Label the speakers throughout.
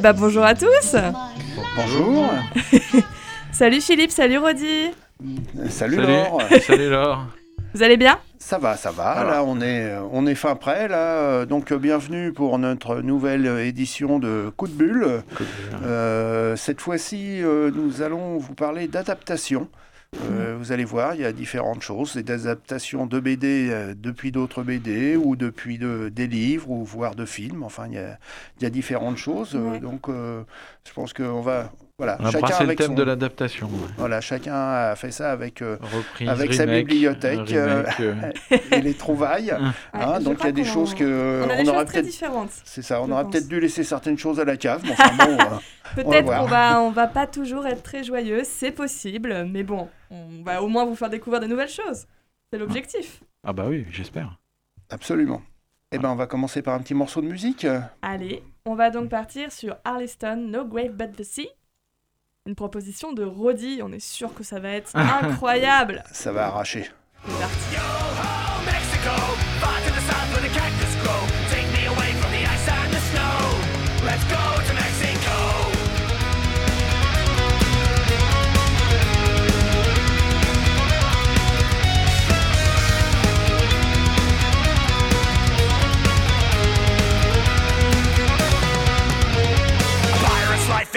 Speaker 1: bah bonjour à tous
Speaker 2: Bonjour.
Speaker 1: Salut Philippe, salut Rodi
Speaker 2: Salut,
Speaker 3: Salut.
Speaker 2: Laure.
Speaker 3: Salut Laure.
Speaker 1: Vous allez bien?
Speaker 2: Ça va, ça va. Là, on est, on est fin prêt. Là, Euh, donc euh, bienvenue pour notre nouvelle édition de Coup de bulle. Euh, cette fois-ci, euh, nous allons vous parler d'adaptation. Euh, vous allez voir, il y a différentes choses, des adaptations de BD euh, depuis d'autres BD ou depuis de- des livres ou voire de films. Enfin, il y a, il y a différentes choses.
Speaker 1: Ouais.
Speaker 2: donc, euh, je pense qu'on va, voilà,
Speaker 3: On a
Speaker 2: chacun
Speaker 3: brassé le
Speaker 2: avec
Speaker 3: thème
Speaker 2: son-
Speaker 3: de l'adaptation. ouais.
Speaker 2: voilà, chacun a fait ça avec euh,
Speaker 3: Reprise,
Speaker 2: Avec sa bibliothèque,
Speaker 3: euh, remake, euh,
Speaker 2: et les trouvailles. Hein, donc il y a des choses que
Speaker 1: On a des
Speaker 2: on peut-être
Speaker 1: différentes.
Speaker 2: c'est ça, on
Speaker 1: pense.
Speaker 2: peut-être dû laisser certaines choses à la cave, enfin bon, euh,
Speaker 1: Peut-être qu'on va, on va pas toujours être très joyeux, c'est possible, mais bon, on va au moins vous faire découvrir de nouvelles choses. C'est l'objectif.
Speaker 3: Ah bah oui, j'espère.
Speaker 2: absolument. Eh ben on va commencer par un petit morceau de musique.
Speaker 1: Allez, on va donc partir sur Arliston, No Grave But the Sea. Une proposition de Rodi, on est sûr que ça va être incroyable.
Speaker 2: Ça va arracher.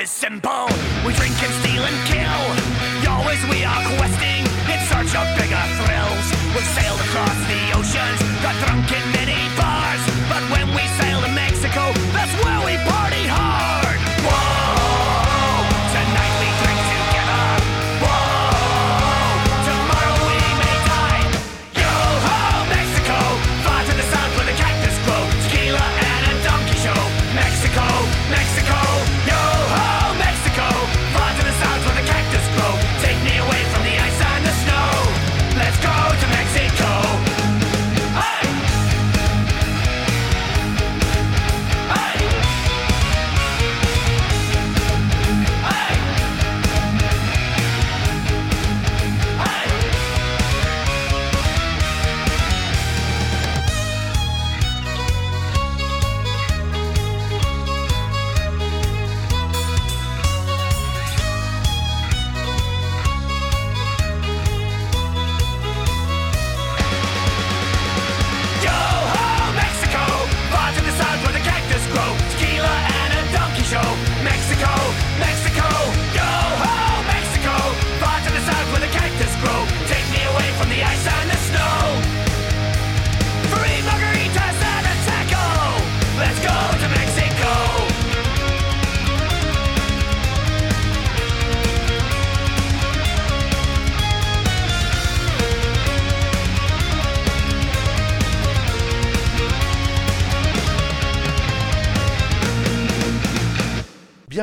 Speaker 1: C'est parti.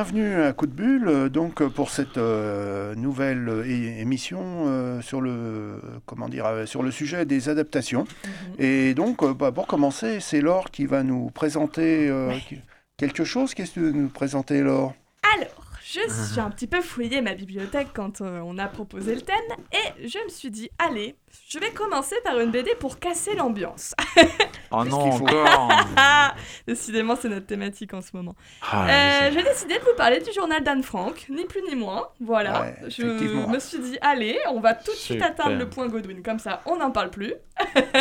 Speaker 2: Bienvenue à Coup de bulle, euh, donc euh, pour cette euh, nouvelle émission euh, sur le comment dire sur le sujet des adaptations. Et donc bah, pour commencer, c'est Laure qui va nous présenter euh, quelque chose. Qu'est-ce que tu veux nous présenter, Laure?
Speaker 1: Je suis un petit peu fouillé ma bibliothèque quand euh, on a proposé le thème et je me suis dit, allez, je vais commencer par une BD pour casser l'ambiance.
Speaker 3: Oh non, encore
Speaker 1: Décidément, c'est notre thématique en ce moment.
Speaker 3: Ah,
Speaker 1: Euh,
Speaker 3: je
Speaker 1: J'ai décidé de vous parler du journal d'Anne Frank, ni plus ni moins. Voilà,
Speaker 2: Ouais,
Speaker 1: je me suis dit, allez, on va tout de suite atteindre le point Godwin, comme ça on n'en parle plus.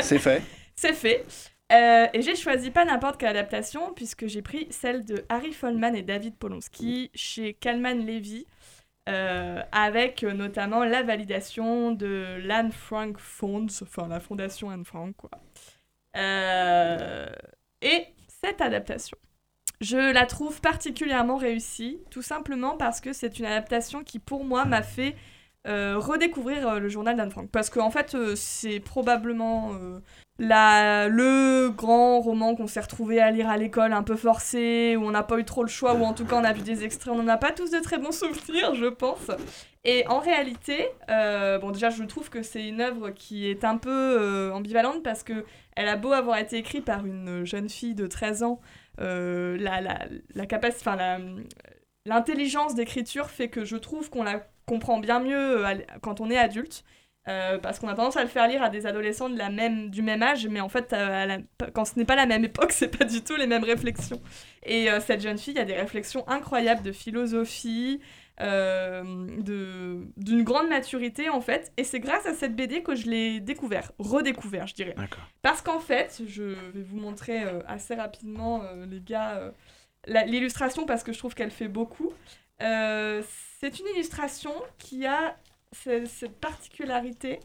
Speaker 2: C'est fait.
Speaker 1: C'est fait. Euh, et j'ai choisi pas n'importe quelle adaptation, puisque j'ai pris celle de Harry Folman et David Polonsky chez Kalman Levy, euh, avec euh, notamment la validation de l'Anne Frank Funds, enfin la fondation Anne Frank, quoi. Euh, et cette adaptation, je la trouve particulièrement réussie, tout simplement parce que c'est une adaptation qui, pour moi, m'a fait redécouvrir euh, le journal d'Anne Frank. Parce qu'en fait, euh, c'est probablement euh, la, le grand roman qu'on s'est retrouvé à lire à l'école un peu forcé, où on n'a pas eu trop le choix, ou en tout cas on a vu des extraits, on n'en a pas tous de très bons souvenirs, je pense. Et en réalité, euh, bon déjà je trouve que c'est une œuvre qui est un peu euh, ambivalente parce que elle a beau avoir été écrite par une jeune fille de 13 ans, euh, la, la, la capacité, enfin l'intelligence d'écriture fait que je trouve qu'on la comprend bien mieux euh, quand on est adulte. Euh, parce qu'on a tendance à le faire lire à des adolescents de la même, du même âge, mais en fait, euh, la- quand ce n'est pas la même époque, c'est pas du tout les mêmes réflexions. Et euh, cette jeune fille a des réflexions incroyables de philosophie, d'une grande maturité en fait. Et c'est grâce à cette BD que je l'ai découvert, redécouvert, je dirais. Parce qu'en fait, je vais vous montrer assez rapidement, les gars, l'illustration parce que je trouve qu'elle fait beaucoup. Euh, c'est une illustration qui a ce- cette particularité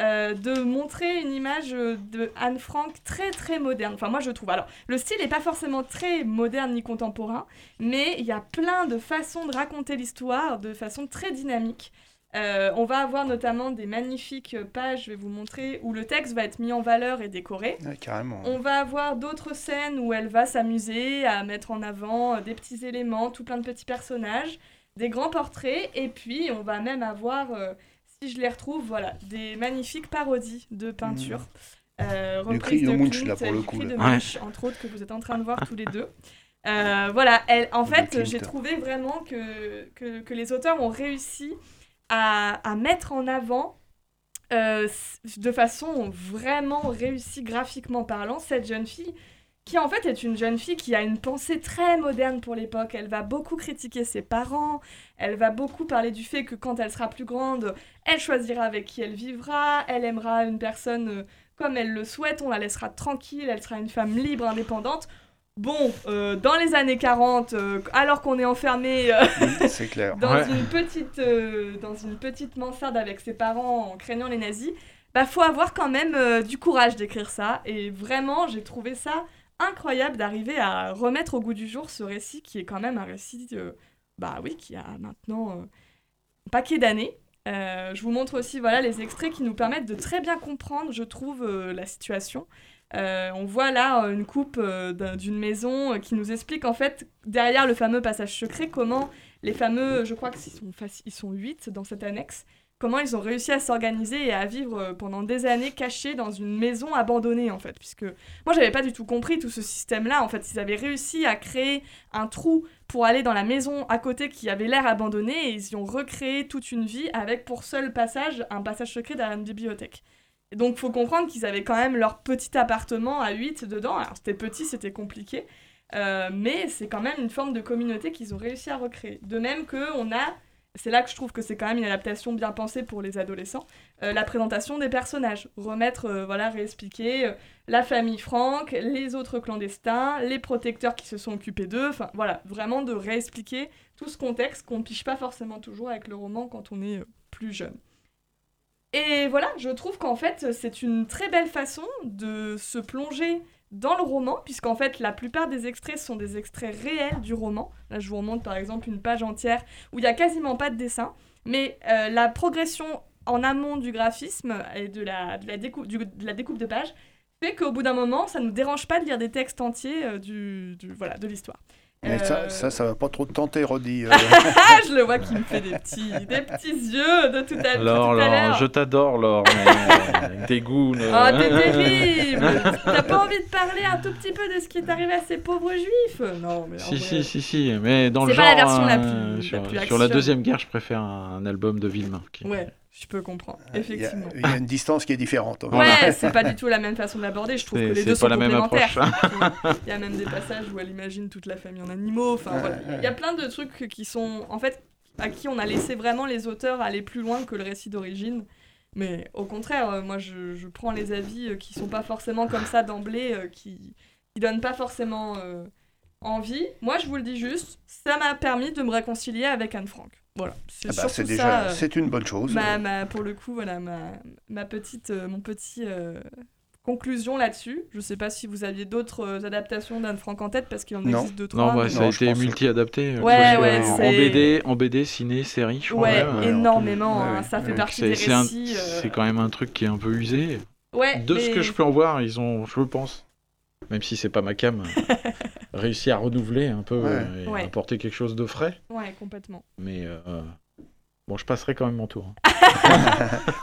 Speaker 1: euh, de montrer une image euh, de Anne Frank très très moderne. Enfin, moi je trouve. Alors, le style n'est pas forcément très moderne ni contemporain, mais il y a plein de façons de raconter l'histoire de façon très dynamique. Euh, on va avoir notamment des magnifiques pages, je vais vous montrer, où le texte va être mis en valeur et décoré.
Speaker 2: Ouais, carrément.
Speaker 1: On va avoir d'autres scènes où elle va s'amuser à mettre en avant euh, des petits éléments, tout plein de petits personnages, des grands portraits, et puis on va même avoir, euh, si je les retrouve, voilà, des magnifiques parodies de peinture. Euh,
Speaker 2: cri de
Speaker 1: de
Speaker 2: Munch,
Speaker 1: Klimt
Speaker 2: là, pour le coup,
Speaker 1: de
Speaker 3: Ouais.
Speaker 1: Munch, entre autres, que vous êtes en train de voir tous les deux. Euh, voilà, elle, en fait, j'ai trouvé vraiment que, que, que les auteurs ont réussi à, mettre en avant euh, de façon vraiment réussie graphiquement parlant cette jeune fille qui en fait est une jeune fille qui a une pensée très moderne pour l'époque. Elle va beaucoup critiquer ses parents, elle va beaucoup parler du fait que quand elle sera plus grande, elle choisira avec qui elle vivra, elle aimera une personne euh, comme elle le souhaite, on la laissera tranquille, elle sera une femme libre, indépendante. Bon, euh, dans les années 40, euh, alors qu'on est enfermé euh, dans,
Speaker 3: Ouais.
Speaker 1: une petite, euh, dans une petite mansarde avec ses parents en craignant les nazis, bah faut avoir quand même euh, du courage d'écrire ça. Et vraiment, j'ai trouvé ça incroyable d'arriver à remettre au goût du jour ce récit qui est quand même un récit, euh, bah oui, qui a maintenant euh, un paquet d'années. Euh, je vous montre aussi voilà les extraits qui nous permettent de très bien comprendre, je trouve, euh, la situation. Euh, on voit là euh, une coupe euh, d'un- d'une maison qui nous explique en fait derrière le fameux passage secret comment les fameux, je crois qu'ils sont, ils sont 8 dans cette annexe, comment ils ont réussi à s'organiser et à vivre pendant des années cachés dans une maison abandonnée en fait. Puisque moi j'avais pas du tout compris tout ce système-là. En fait, ils avaient réussi à créer un trou pour aller dans la maison à côté qui avait l'air abandonnée et ils y ont recréé toute une vie avec pour seul passage un passage secret derrière une bibliothèque. Donc faut comprendre qu'ils avaient quand même leur petit appartement à 8 dedans. Alors c'était petit, c'était compliqué. Euh, mais c'est quand même une forme de communauté qu'ils ont réussi à recréer. De même que on a, c'est là que je trouve que c'est quand même une adaptation bien pensée pour les adolescents, euh, la présentation des personnages, remettre, euh, voilà, réexpliquer la famille Franck, les autres clandestins, les protecteurs qui se sont occupés d'eux, enfin voilà, vraiment de réexpliquer tout ce contexte qu'on ne piche pas forcément toujours avec le roman quand on est plus jeune. Et voilà, je trouve qu'en fait, c'est une très belle façon de se plonger dans le roman, puisqu'en fait, la plupart des extraits sont des extraits réels du roman. Là, je vous remonte par exemple une page entière où il n'y a quasiment pas de dessin, mais euh, la progression en amont du graphisme et de la, de la, découpe, de la page fait qu'au bout d'un moment, ça ne nous dérange pas de lire des textes entiers euh, du- voilà, de l'histoire.
Speaker 2: Mais
Speaker 1: Euh,
Speaker 2: ça, ça, ça va pas trop te tenter, Roddy. euh.
Speaker 1: Ah, je le vois qui me fait des petits, des petits yeux de tout à,
Speaker 3: Laure,
Speaker 1: à
Speaker 3: Laure,
Speaker 1: l'heure.
Speaker 3: je t'adore, Laure, mais euh, tes goûts. ne-
Speaker 1: Oh, t'es terrible T'as pas envie de parler un tout petit peu de ce qui est arrivé à ces pauvres juifs? Non, mais
Speaker 3: Si,
Speaker 1: vrai-
Speaker 3: si, si, si, mais dans le
Speaker 1: C'est
Speaker 3: genre.
Speaker 1: pas la version la
Speaker 3: euh,
Speaker 1: plus-
Speaker 3: sur,
Speaker 1: la plus
Speaker 3: sur la
Speaker 1: action.
Speaker 3: deuxième guerre, je préfère un, un album de Villemin. qui-
Speaker 1: Ouais, je peux comprendre,
Speaker 2: Il y, a,
Speaker 1: effectivement.
Speaker 2: il y a une distance qui est différente.
Speaker 1: Ouais, c'est pas du tout la même façon de l'aborder. Je trouve que les
Speaker 3: c'est
Speaker 1: deux
Speaker 3: pas
Speaker 1: sont
Speaker 3: la même
Speaker 1: complémentaires. Il y a même des passages où elle imagine toute la famille en animaux. Enfin,
Speaker 2: Ouais,
Speaker 1: voilà.
Speaker 2: ouais.
Speaker 1: Il y a plein de trucs qui sont, en fait, à qui on a laissé vraiment les auteurs aller plus loin que le récit d'origine. Mais au contraire, euh, moi, je, je prends les avis euh, qui sont pas forcément comme ça d'emblée, euh, qui, qui donnent pas forcément euh, envie. Moi, je vous le dis juste, ça m'a permis de me réconcilier avec Anne Frank. Voilà. C'est
Speaker 2: Ah bah, déjà,
Speaker 1: euh,
Speaker 2: c'est une bonne chose.
Speaker 1: ma, ma- pour le coup, voilà, ma, ma petite, euh, mon petit euh, conclusion là-dessus. Je sais pas si vous aviez d'autres euh, adaptations d'Anne Frank en tête, parce qu'il en
Speaker 2: Non.
Speaker 1: existe deux, trois.
Speaker 3: Non, bah,
Speaker 1: mais-
Speaker 3: ça
Speaker 2: Non,
Speaker 3: a été multi-adapté. euh,
Speaker 1: Ouais,
Speaker 3: en BD, en BD, ciné, série, je crois.
Speaker 1: Ouais,
Speaker 3: même,
Speaker 2: ouais,
Speaker 1: énormément.
Speaker 2: ouais,
Speaker 1: hein,
Speaker 2: ouais.
Speaker 1: ça fait partie
Speaker 3: C'est
Speaker 1: des
Speaker 3: c'est un-
Speaker 1: récits. euh,
Speaker 3: c'est quand même un truc qui est un peu usé.
Speaker 1: ouais,
Speaker 3: De ce que je peux en voir, ils ont, je pense, même si c'est pas ma cam, réussi à renouveler un peu
Speaker 2: Ouais.
Speaker 3: euh, et
Speaker 1: Ouais.
Speaker 3: apporter quelque chose de frais.
Speaker 1: Ouais, complètement.
Speaker 3: Mais euh, bon, je passerai quand même mon tour.
Speaker 2: Ah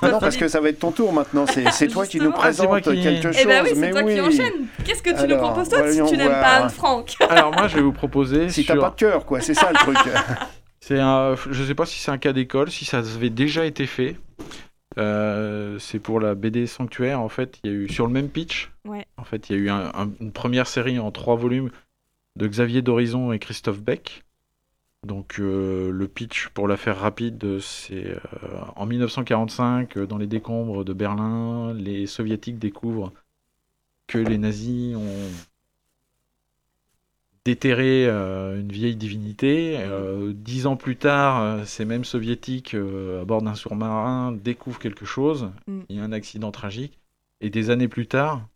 Speaker 2: non, parce que ça va être ton tour maintenant. C'est toi qui nous.
Speaker 3: Ah, c'est moi
Speaker 2: présente
Speaker 3: qui-
Speaker 2: quelque chose.
Speaker 1: Eh ben oui, c'est
Speaker 2: mais
Speaker 1: toi
Speaker 2: oui.
Speaker 1: qui enchaînes. Qu'est-ce que tu nous proposes toi si tu n'aimes
Speaker 2: voir.
Speaker 1: pas Anne Frank
Speaker 3: Alors moi, je vais vous proposer
Speaker 2: Si t'as
Speaker 3: sur...
Speaker 2: pas de cœur, quoi, c'est ça le truc.
Speaker 3: C'est un, je sais pas si c'est un cas d'école, si ça avait déjà été fait. Euh, c'est pour la BD Sanctuaire. En fait, il y a eu sur le même pitch.
Speaker 1: Ouais.
Speaker 3: En fait, il y a eu un- un- une première série en trois volumes de Xavier Dorizon et Christophe Beck. Donc euh, le pitch, pour la faire rapide, c'est euh, en 1945, euh, dans les décombres de Berlin, les soviétiques découvrent que les nazis ont déterré euh, une vieille divinité. Dix ans plus tard, ces mêmes soviétiques, à bord d'un sous-marin, découvrent quelque chose.
Speaker 1: Mm.
Speaker 3: Il y a un accident tragique. Et des années plus tard,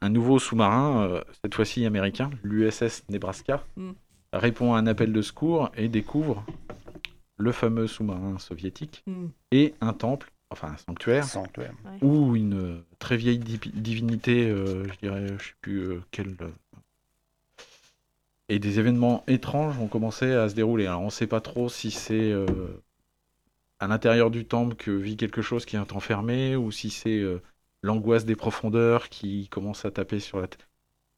Speaker 3: un nouveau sous-marin, euh, cette fois-ci américain, l'USS Nebraska,
Speaker 1: Mm.
Speaker 3: répond à un appel de secours et découvre le fameux sous-marin soviétique
Speaker 1: Hmm.
Speaker 3: et un temple, enfin un sanctuaire,
Speaker 2: Sanctuaire.
Speaker 3: où une euh, très vieille di- divinité, euh, je dirais, je sais plus euh, quelle. et des événements étranges ont commencé à se dérouler. Alors on ne sait pas trop si c'est euh, à l'intérieur du temple que vit quelque chose qui est enfermé ou si c'est euh, l'angoisse des profondeurs qui commence à taper sur la tête.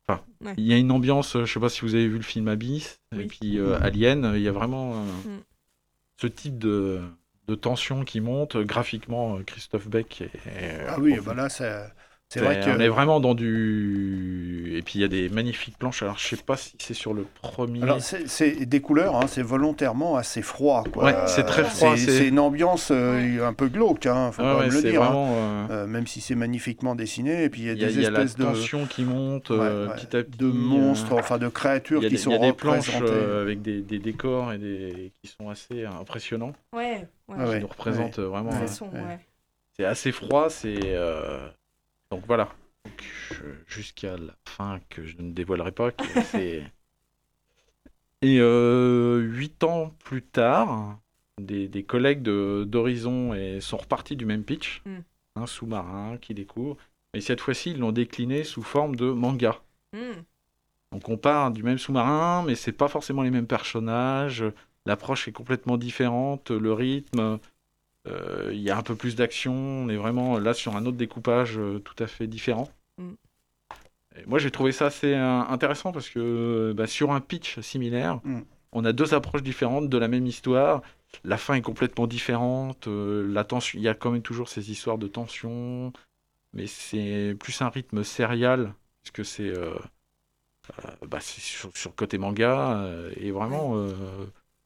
Speaker 3: Enfin,
Speaker 1: Ouais.
Speaker 3: il y a une ambiance, euh, je sais pas si vous avez vu le film Abyss, et puis euh, Alien, il y a vraiment euh,
Speaker 1: Mm.
Speaker 3: ce type de, de tension qui monte. Graphiquement, Christophe Beck est, est-
Speaker 2: Ah oui, bah là, c'est vrai
Speaker 3: on
Speaker 2: que.
Speaker 3: est vraiment dans du. Et puis il y a des magnifiques planches. Alors je sais pas si c'est sur le premier.
Speaker 2: Alors, c'est des couleurs, hein, c'est volontairement assez froid. Quoi.
Speaker 3: Ouais, c'est très froid,
Speaker 2: C'est une ambiance euh, un peu glauque, hein, faut
Speaker 3: Ah
Speaker 2: quand
Speaker 3: ouais,
Speaker 2: même le
Speaker 3: c'est
Speaker 2: dire. hein.
Speaker 3: vraiment. euh,
Speaker 2: Euh, même si c'est magnifiquement dessiné, et puis il y a
Speaker 3: Il y a,
Speaker 2: des
Speaker 3: il y a la
Speaker 2: espèces de,
Speaker 3: tension qui monte
Speaker 2: ouais,
Speaker 3: euh, petit à petit.
Speaker 2: de monstres, enfin de créatures
Speaker 3: Il y a
Speaker 2: qui
Speaker 3: des, il
Speaker 2: sont
Speaker 3: y a des planches
Speaker 2: représentées.
Speaker 3: euh, avec des, des décors et des qui sont assez impressionnants.
Speaker 1: Ouais, ouais.
Speaker 2: Ah ouais.
Speaker 3: Qui nous représentent vraiment. C'est assez froid. C'est euh, donc voilà. Jusqu'à la fin que je ne dévoilerai pas. Et euh, huit ans plus tard, des, des collègues de- d'Horizon sont repartis du même pitch,
Speaker 1: Mm.
Speaker 3: un sous-marin qui découvre. Et cette fois-ci, ils l'ont décliné sous forme de manga.
Speaker 1: Hmm.
Speaker 3: Donc on part du même sous-marin, mais c'est pas forcément les mêmes personnages. L'approche est complètement différente, le rythme, il y a un peu plus d'action. On est vraiment là sur un autre découpage euh, tout à fait différent.
Speaker 1: Mm.
Speaker 3: Et moi j'ai trouvé ça assez euh, intéressant parce que bah, sur un pitch similaire,
Speaker 2: Mm.
Speaker 3: on a deux approches différentes de la même histoire. La fin est complètement différente. euh, la tension, il y a quand même toujours ces histoires de tension, mais c'est plus un rythme serial puisque c'est euh, euh, bah, c'est sur, sur le côté manga euh, et vraiment euh,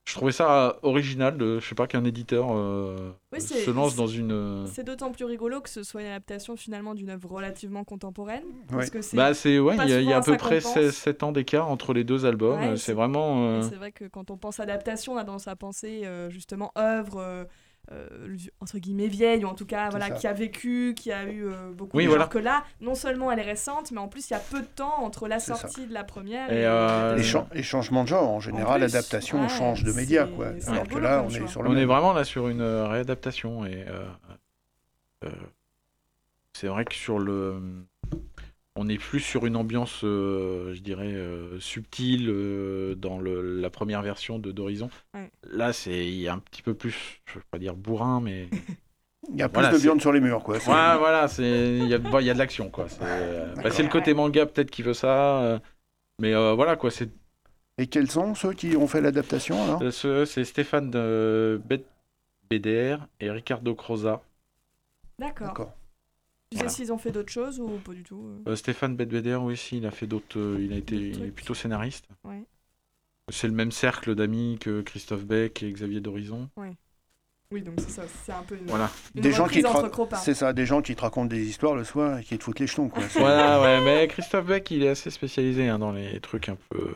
Speaker 3: je trouvais ça original de je sais pas qu'un éditeur euh,
Speaker 1: Oui,
Speaker 3: se lance dans une euh,
Speaker 1: C'est d'autant plus rigolo que ce soit une adaptation finalement d'une œuvre relativement contemporaine. Parce
Speaker 2: Ouais.
Speaker 1: que c'est
Speaker 3: bah c'est ouais il y a, il y a à peu près
Speaker 1: qu'on pense.
Speaker 3: 7 ans d'écart entre les deux albums
Speaker 1: Ouais, c'est-
Speaker 3: c'est vraiment euh,
Speaker 1: c'est vrai que quand on pense adaptation, on a tendance à penser euh, justement œuvre euh, entre guillemets vieille ou en tout cas voilà
Speaker 2: ça.
Speaker 1: qui a vécu, qui a eu euh, beaucoup
Speaker 3: Oui,
Speaker 1: de
Speaker 3: voilà.
Speaker 1: genre que là, non seulement elle est récente, mais en plus il y a peu de temps entre la
Speaker 2: ça.
Speaker 1: sortie de la première
Speaker 3: Et,
Speaker 1: et,
Speaker 3: euh,
Speaker 2: Les, changements de genre, en général, l'adaptation
Speaker 1: ouais,
Speaker 2: change de média. Quoi. Alors que là, on est sur le
Speaker 3: on est vraiment là sur une réadaptation et euh, euh, c'est vrai que sur le on est plus sur une ambiance euh, je dirais euh, subtile euh, dans le- la première version de d'Horizon
Speaker 1: Ouais.
Speaker 3: là c'est il y a un petit peu plus je veux pas dire bourrin mais
Speaker 2: Il y a plus
Speaker 3: Voilà,
Speaker 2: de viande sur les murs. Quoi.
Speaker 3: Ouais voilà il y a bon, il y a de l'action quoi c'est bah, c'est le côté manga peut-être qui veut ça mais euh, voilà quoi c'est
Speaker 2: Et quels sont ceux qui ont fait l'adaptation alors?
Speaker 3: Ce- c'est Stéphane de BDR et Ricardo Croza
Speaker 1: D'accord.
Speaker 3: Voilà.
Speaker 1: s'ils ont fait d'autres choses ou pas du tout euh
Speaker 3: Euh, Stéphane Bedveder, oui, si, il a fait d'autres. euh, il a été, il est plutôt scénariste.
Speaker 1: Ouais.
Speaker 3: C'est le même cercle d'amis que Christophe Beck et Xavier d'Horizon.
Speaker 1: Oui, donc c'est ça, c'est un peu une,
Speaker 3: Voilà.
Speaker 1: une
Speaker 2: Des gens qui. C'est ça, des gens qui te racontent des histoires le soir et qui te foutent les jetons. Quoi.
Speaker 3: Voilà, ouais, mais Christophe Beck, il est assez spécialisé hein, dans les trucs un peu.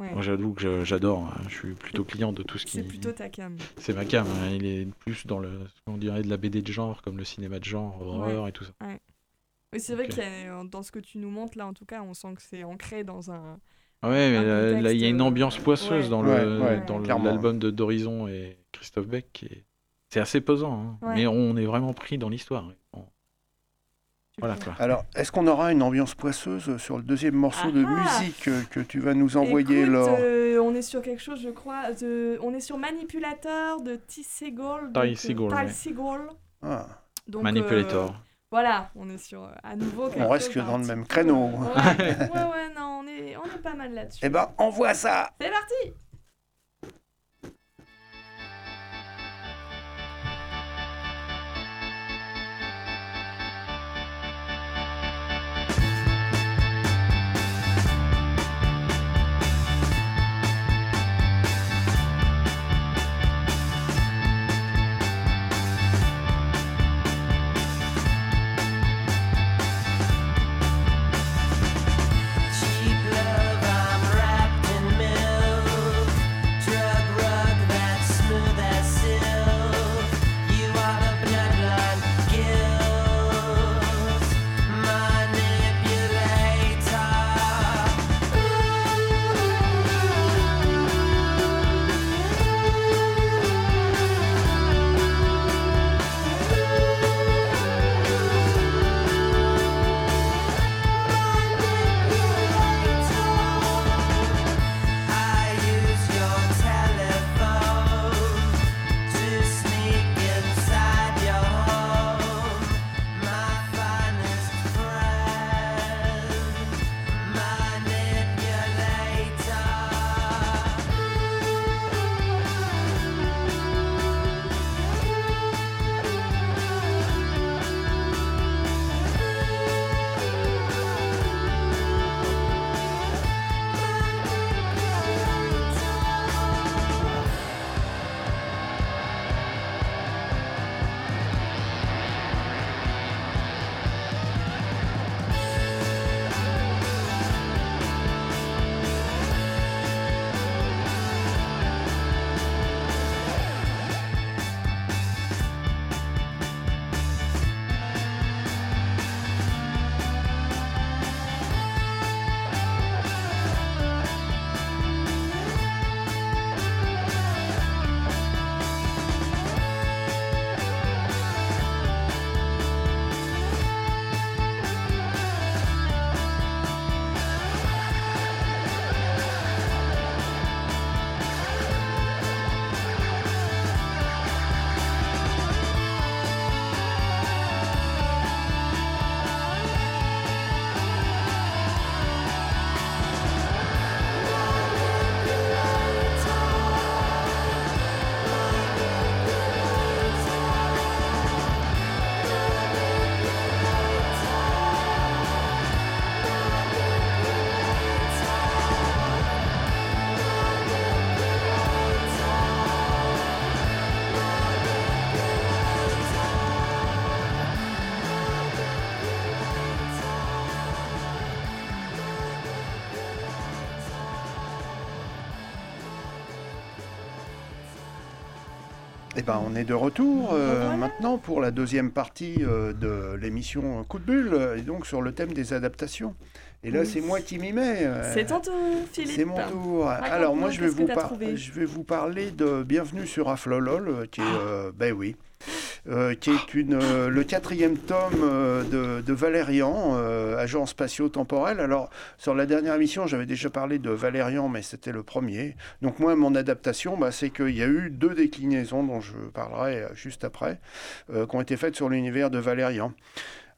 Speaker 1: Ouais.
Speaker 3: Moi, j'avoue que j'adore. hein, Je suis plutôt client de tout ce qui.
Speaker 1: C'est plutôt ta cam.
Speaker 3: C'est ma cam. hein, Il est plus dans le, ce qu'on dirait de la BD de genre, comme le cinéma de genre, horreur et tout ça.
Speaker 1: Oui, c'est vrai y a, dans ce que tu nous montres là, en tout cas, on sent que c'est ancré dans un.
Speaker 3: Ouais, mais
Speaker 1: Un
Speaker 3: là, il y a une
Speaker 1: contexte,
Speaker 3: ambiance
Speaker 1: euh,
Speaker 3: poisseuse
Speaker 1: ouais.
Speaker 3: dans
Speaker 2: Ouais,
Speaker 3: le
Speaker 2: ouais,
Speaker 3: dans l'album de d'Horizon et Christophe Beck. qui est- C'est assez pesant, hein,
Speaker 1: Ouais.
Speaker 3: mais on est vraiment pris dans l'histoire. On- Voilà quoi.
Speaker 2: Alors, est-ce qu'on aura une ambiance poisseuse sur le deuxième morceau de
Speaker 1: Ah ah
Speaker 2: musique euh, que tu vas nous envoyer,
Speaker 1: Écoute,
Speaker 2: Laure
Speaker 1: euh, on est sur quelque chose, je crois. De... On est sur Manipulateur de T. Seagull.
Speaker 3: Ty Seagull,
Speaker 1: euh, Ty
Speaker 3: ouais.
Speaker 1: Seagull.
Speaker 2: Ah,
Speaker 1: Donc,
Speaker 3: Manipulator.
Speaker 1: euh, voilà, on est sur euh, à nouveau. quelque
Speaker 2: On reste que dans le même créneau.
Speaker 1: Ouais, ouais, ouais, non, on est, on est pas mal là-dessus.
Speaker 2: Eh ben, envoie ça
Speaker 1: C'est parti
Speaker 2: Eh ben, on est de retour euh, maintenant pour la deuxième partie euh, de l'émission Coup de bulle, euh, et donc sur le thème des adaptations. Et là,
Speaker 1: Oui.
Speaker 2: c'est moi qui m'y mets.
Speaker 1: C'est ton tour, Philippe.
Speaker 2: C'est mon tour. Alors moi, je vais, vous par- je vais vous parler de Bienvenue sur Aflolol, qui est, euh, ben oui, euh, qui est une, euh, le quatrième tome euh, de, Valérian, agent spatio-temporel. Alors, sur la dernière émission, j'avais déjà parlé de Valérian, mais c'était le premier. Donc moi, mon adaptation, bah, c'est qu'il y a eu deux déclinaisons dont je parlerai juste après, qui ont été faites sur l'univers de Valérian.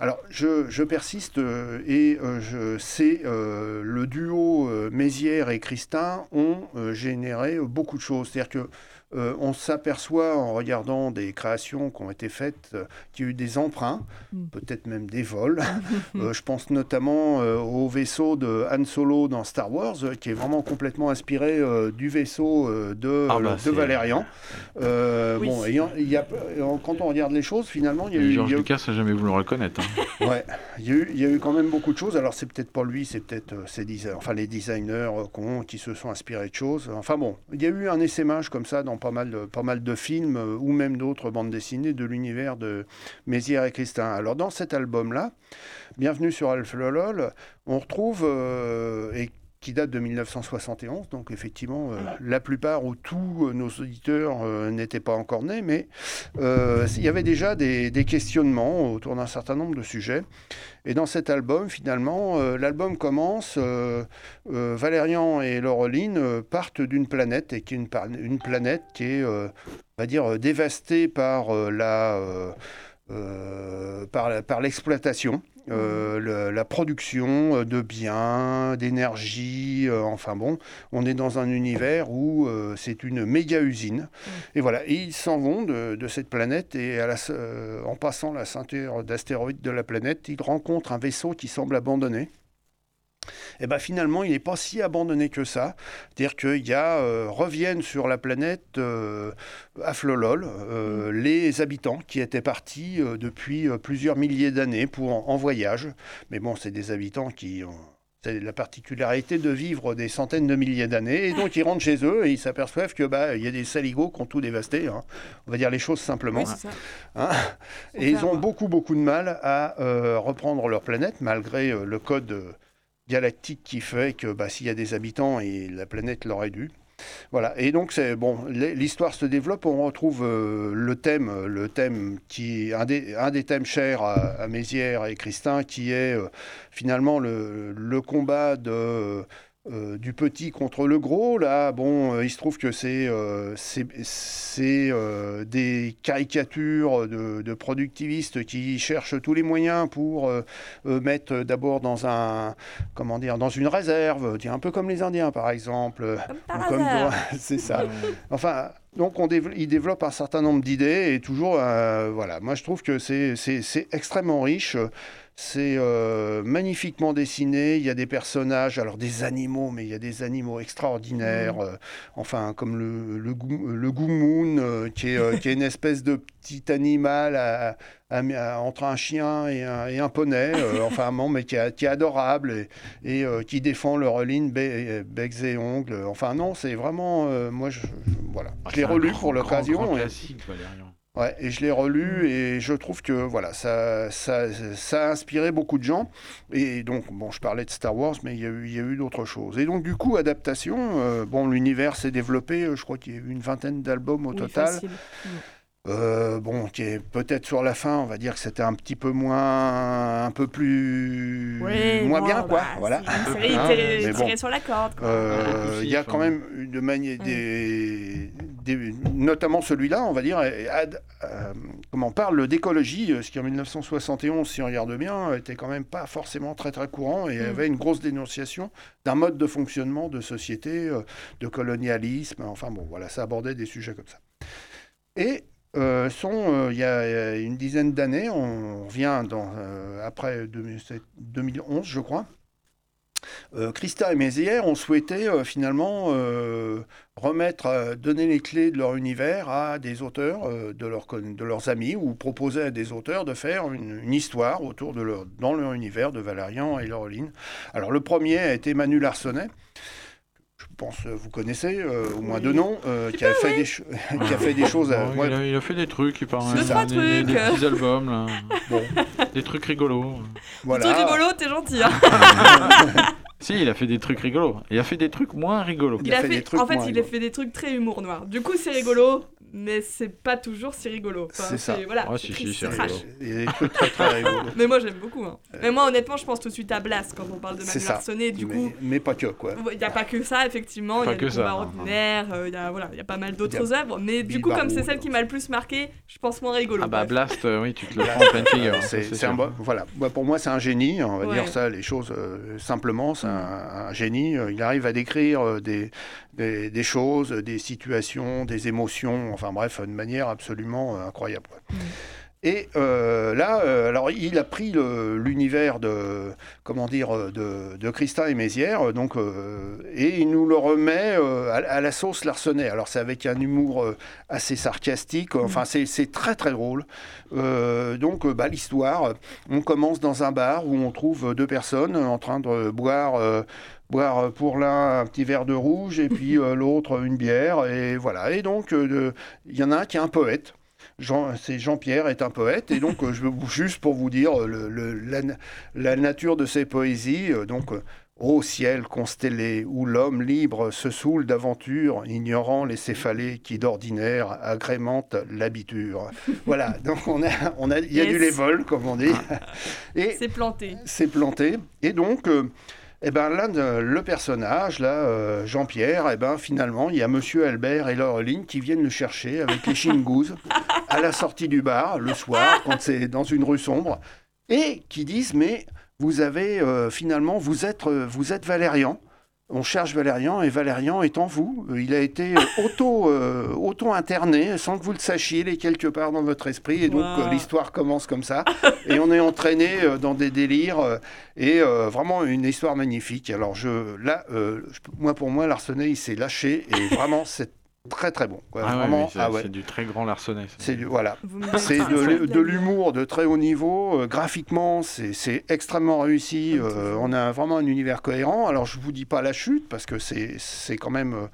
Speaker 2: Alors, je, persiste et je sais, le duo Mézières et Christin ont généré beaucoup de choses. C'est-à-dire que euh, on s'aperçoit en regardant des créations qui ont été faites euh, qu'il y a eu des emprunts,
Speaker 1: Mm.
Speaker 2: peut-être même des vols. Euh, je pense notamment euh, au vaisseau de Han Solo dans Star Wars, euh, qui est vraiment complètement inspiré euh, du vaisseau euh, de,
Speaker 3: Ah bah,
Speaker 2: de Valérian. Euh,
Speaker 1: Oui.
Speaker 2: Bon, y a, quand on regarde les choses, finalement, il y a eu,
Speaker 3: Georges Lucas n'a jamais voulu le reconnaître. hein.
Speaker 2: Ouais, il y, a eu, il y a eu quand même beaucoup de choses. Alors, c'est peut-être pas lui, c'est peut-être euh, ses enfin, les designers euh, qui se sont inspirés de choses. Enfin bon, il y a eu un essaimage comme ça dans pas mal de, films euh, ou même d'autres bandes dessinées de l'univers de Mézières et Christin. Alors, dans cet album-là, Bienvenue sur Alphelolol, on retrouve, euh, et qui date de 1971, donc effectivement, euh, la plupart ou tous euh, nos auditeurs euh, n'étaient pas encore nés, mais il y avait déjà des, questionnements autour d'un certain nombre de sujets. Et dans cet album, finalement, l'album commence, Valérian et Laureline partent d'une planète, et qui est une, une planète qui est, on va dire, dévastée par la- par l'exploitation, euh, le- la production euh, de biens, d'énergie, euh, enfin bon, on est dans un univers où euh, c'est une méga usine. Et voilà, et ils s'en vont de, de cette planète et à la ce- en passant la ceinture d'astéroïdes de la planète, ils rencontrent un vaisseau qui semble abandonné. Et ben finalement, il n'est pas si abandonné que ça. C'est-à-dire qu'il y a, euh, reviennent sur la planète euh, à Flolol euh, les habitants qui étaient partis euh, depuis plusieurs milliers d'années pour en, en voyage. Mais bon, c'est des habitants qui ont c'est la particularité de vivre des centaines de milliers d'années. Et donc, ils rentrent chez eux et ils s'aperçoivent que bah, y a des saligots qui ont tout dévasté. hein. On va dire les choses simplement.
Speaker 1: Oui.
Speaker 2: Hein
Speaker 1: Faut
Speaker 2: et ils ont beaucoup, beaucoup de mal à euh, reprendre leur planète, malgré le code galactique qui fait que bah, s'il y a des habitants, et la planète l'aurait dû. Voilà, et donc c'est bon, l'histoire se développe, on retrouve euh, le thème, le thème qui un des, un des thèmes chers à, à Mézières et Christin, qui est euh, finalement le, le combat de, euh, du petit contre le gros. Là, bon, euh, il se trouve que c'est euh, c'est- c'est, euh, des caricatures de, de productivistes qui cherchent tous les moyens pour mettre d'abord dans un comment dire dans une réserve, un peu comme les Indiens par exemple.
Speaker 1: Comme
Speaker 2: c'est ça. Enfin, donc on dév- il développe un certain nombre d'idées et toujours, euh, voilà. Moi, je trouve que c'est c'est- c'est extrêmement riche. C'est euh, magnifiquement dessiné. Il y a des personnages, alors des animaux, mais il y a des animaux extraordinaires. euh, enfin, comme le, le, gou- le goumoun, euh, qui, est, qui est une espèce de petit animal à- à- à- entre un chien et un, et un poney. euh, enfin, bon, mais qui est, qui est adorable et, et, euh, qui défend leur ligne be- becs et ongles. Enfin, non, c'est vraiment. euh, moi, je, je- voilà.
Speaker 3: Ah,
Speaker 2: je l'ai
Speaker 3: un
Speaker 2: relu pour l'occasion. et-. Ouais, et je l'ai relu et je trouve que voilà, ça, ça, ça a inspiré beaucoup de gens. Et donc, bon, je parlais de Star Wars, mais il y a eu, il y a eu d'autres choses. Et donc, du coup, adaptation, euh, bon, l'univers s'est développé, euh, je crois qu'il y a eu une vingtaine d'albums au
Speaker 1: Oui,
Speaker 2: total.
Speaker 1: facile.
Speaker 2: Euh, bon, qui est peut-être sur la fin, on va dire que c'était un petit peu moins, un peu plus,
Speaker 1: Oui,
Speaker 2: moins
Speaker 1: bon,
Speaker 2: bien, quoi.
Speaker 1: bah,
Speaker 2: voilà.
Speaker 1: Une série
Speaker 2: Hein,
Speaker 1: tirée,
Speaker 2: bon.
Speaker 1: sur la corde. quoi.
Speaker 2: Euh, Il y a quand même une manière, des, des- notamment celui-là, on va dire, ad- euh, comment parle d'écologie, euh, ce qui en 1971, si on regarde bien, était quand même pas forcément très très courant et
Speaker 1: Mm.
Speaker 2: avait une grosse dénonciation d'un mode de fonctionnement de société, euh, de colonialisme. Enfin bon, voilà, ça abordait des sujets comme ça. Et euh, sont, il y a une dizaine d'années, on revient dans, après 2007 2011, je crois. Euh, Christa et Mézières ont souhaité euh, finalement euh, remettre, donner les clés de leur univers à des auteurs, de, leurs amis, ou proposer à des auteurs de faire une, une histoire autour de leur, dans leur univers de Valérian et Laureline. Alors le premier a été Manu Larsonnet. Je pense euh, vous connaissez, euh, au moins
Speaker 1: Oui.
Speaker 2: deux noms, euh, qui, a fait des qui a fait des choses. à- ouais,
Speaker 3: il, a, il a fait des trucs, il paraît.
Speaker 2: Deux,
Speaker 1: trois
Speaker 3: des, des- des
Speaker 1: trucs.
Speaker 3: petits albums, là.
Speaker 2: bon,
Speaker 3: des trucs rigolos.
Speaker 2: voilà.
Speaker 1: Truc rigolo, t'es gentil. hein.
Speaker 3: Si, il a fait des trucs rigolos. Il a fait des trucs moins rigolos.
Speaker 2: Il
Speaker 1: Il
Speaker 2: a
Speaker 1: a
Speaker 2: fait
Speaker 1: fait,
Speaker 2: des trucs
Speaker 1: en fait,
Speaker 2: moins
Speaker 1: il a fait des trucs très humour noir. Du coup, c'est rigolo, mais c'est pas toujours si rigolo. Enfin,
Speaker 2: C'est ça.
Speaker 1: Voilà, c'est
Speaker 3: si, si, c'est
Speaker 1: trash.
Speaker 3: rigolo.
Speaker 2: Il y a des trucs très très rigolos.
Speaker 1: Mais moi, j'aime beaucoup. hein. Mais moi, honnêtement, je pense tout de suite à Blast quand on parle de Manu. Larsonnet. Du
Speaker 2: mais,
Speaker 1: coup,
Speaker 2: mais pas que, quoi.
Speaker 1: il n'y a pas que ça, effectivement. Il y
Speaker 3: Pas
Speaker 1: a
Speaker 3: que
Speaker 1: le
Speaker 3: ça,
Speaker 1: combat
Speaker 3: non,
Speaker 1: ordinaire, euh, il y a voilà, il y a pas mal
Speaker 2: Il
Speaker 1: d'autres œuvres. Mais du coup, comme c'est celle qui m'a le plus marqué, je pense moins rigolo.
Speaker 3: Ah bah. Blast, euh, oui, tu te le prends en pleine figure. ça,
Speaker 2: C'est
Speaker 3: c'est
Speaker 2: un voilà. Bah, pour moi, c'est un génie. On va dire ça, les choses euh, simplement. C'est un, génie. Euh, Il arrive à décrire euh, des, choses, des situations, des émotions. Enfin bref, de manière absolument euh, incroyable. Et euh, là, euh, alors il a pris l'univers de comment dire euh, de, de Christin et Mézières, donc euh, et il nous le remet à, à la sauce Larsonnet. Alors c'est avec un humour assez sarcastique. Enfin c'est c'est très très drôle. Donc bah, l'histoire, on commence dans un bar où on trouve deux personnes en train de boire. boire pour l'un un petit verre de rouge et puis euh, l'autre une bière et voilà et donc euh, il y en a un qui est un poète Jean, c'est Jean-Pierre est un poète et donc euh, je juste pour vous dire euh, le, le- la, la nature de ses poésies euh, donc Ô ciel constellé, où l'homme libre se saoule d'aventure, ignorant les céphalées qui d'ordinaire agrémentent l'habiture. Voilà, donc on a, on a, il y a
Speaker 1: Yes.
Speaker 2: du lévol, comme on dit. Et
Speaker 1: C'est planté.
Speaker 2: c'est planté. Et donc, euh, eh ben, là, le personnage, là, euh, Jean-Pierre, eh ben, finalement, il y a Monsieur Albert et Laureline qui viennent le chercher avec les chingouzes à la sortie du bar, le soir, quand c'est dans une rue sombre, et qui disent, mais vous avez, euh, finalement, vous êtes, euh, vous êtes Valérian. On cherche Valérian et Valérian est en vous. Euh, Il a été euh, auto, euh, auto-interné sans que vous le sachiez, il est quelque part dans votre esprit. Et donc
Speaker 1: Wow.
Speaker 2: l'histoire commence comme ça. et on est entraîné dans des délires. et vraiment une histoire magnifique. Alors je, là, je- moi pour moi, Larsenet, il s'est lâché. Et vraiment, c'est très très bon. quoi.
Speaker 3: Ah ouais,
Speaker 2: vraiment,
Speaker 3: oui, c'est
Speaker 2: ah ouais.
Speaker 3: c'est du très grand Larsonnet. ça.
Speaker 2: C'est du, voilà. C'est de, l'humour de très haut niveau. euh, graphiquement, c'est c'est extrêmement réussi. Euh, on a vraiment un univers cohérent. Alors, je vous dis pas la chute parce que c'est c'est quand même. euh,